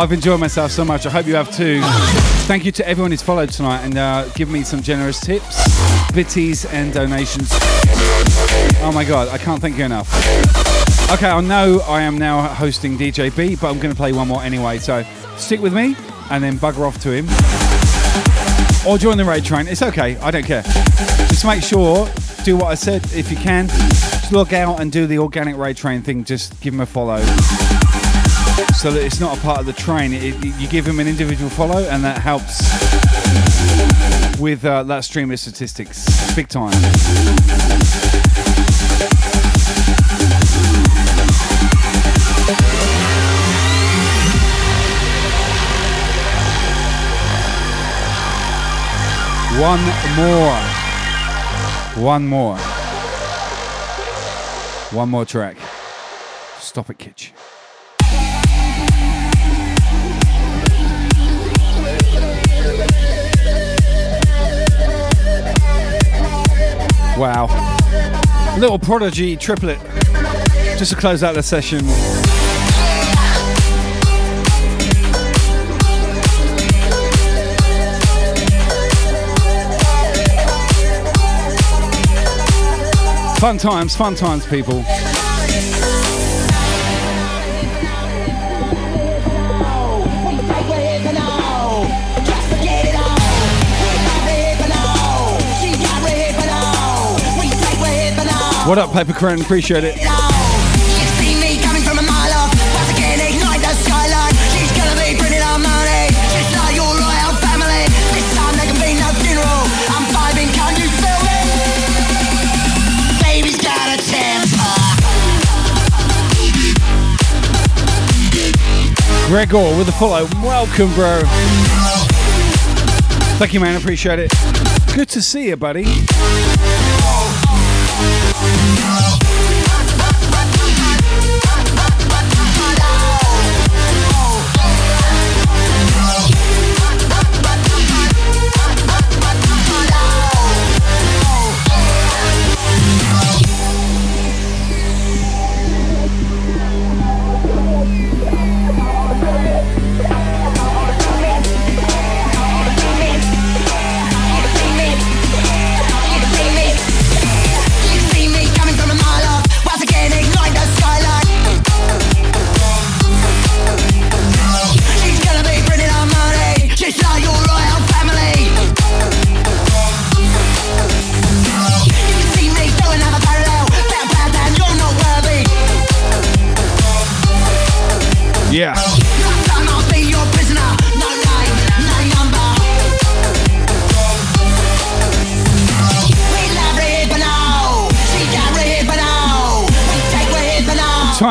I've enjoyed myself so much. I hope you have too. Thank you to everyone who's followed tonight and uh, given me some generous tips, bitties, and donations. Oh my god, I can't thank you enough. Okay, I know I am now hosting DJ B, but I'm going to play one more anyway. So stick with me and then bugger off to him. Or join the raid train. It's okay. I don't care. Just make sure, do what I said if you can. Just log out and do the organic raid train thing. Just give him a follow. So that it's not a part of the train. It, it- you give him an individual follow, and that helps with uh, that streamer statistics. Big time. One more. One more. One more track. Stop it, Kitch. Wow. Little prodigy triplet. Just to close out the session. Fun times, fun times, people. What up, Paper Crown? Appreciate it. Gregor with a follow. Welcome, bro. Thank you, man. Appreciate it. Good to see you, buddy. Yeah.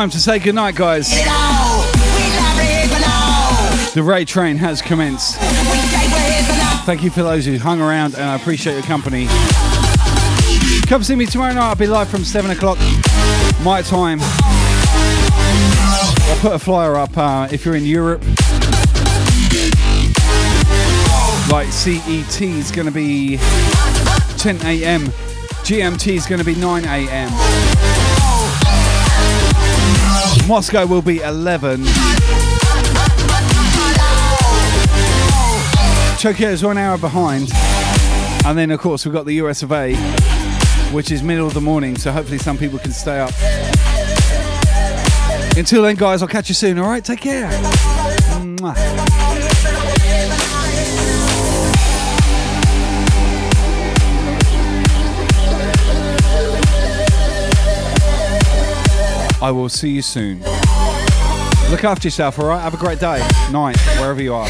Time to say goodnight, guys. The raid train has commenced. Thank you for those who hung around, and I appreciate your company. Come see me tomorrow night. I'll be live from 7 o'clock my time. I'll put a flyer up uh, if you're in Europe. Like CET is going to be 10 a.m. GMT is going to be 9 a.m. Moscow will be 11. Tokyo is one hour behind. And then, of course, we've got the US of A, which is middle of the morning, so hopefully some people can stay up. Until then, guys, I'll catch you soon, alright? Take care. I will see you soon. Look after yourself, alright? Have a great day, night, wherever you are.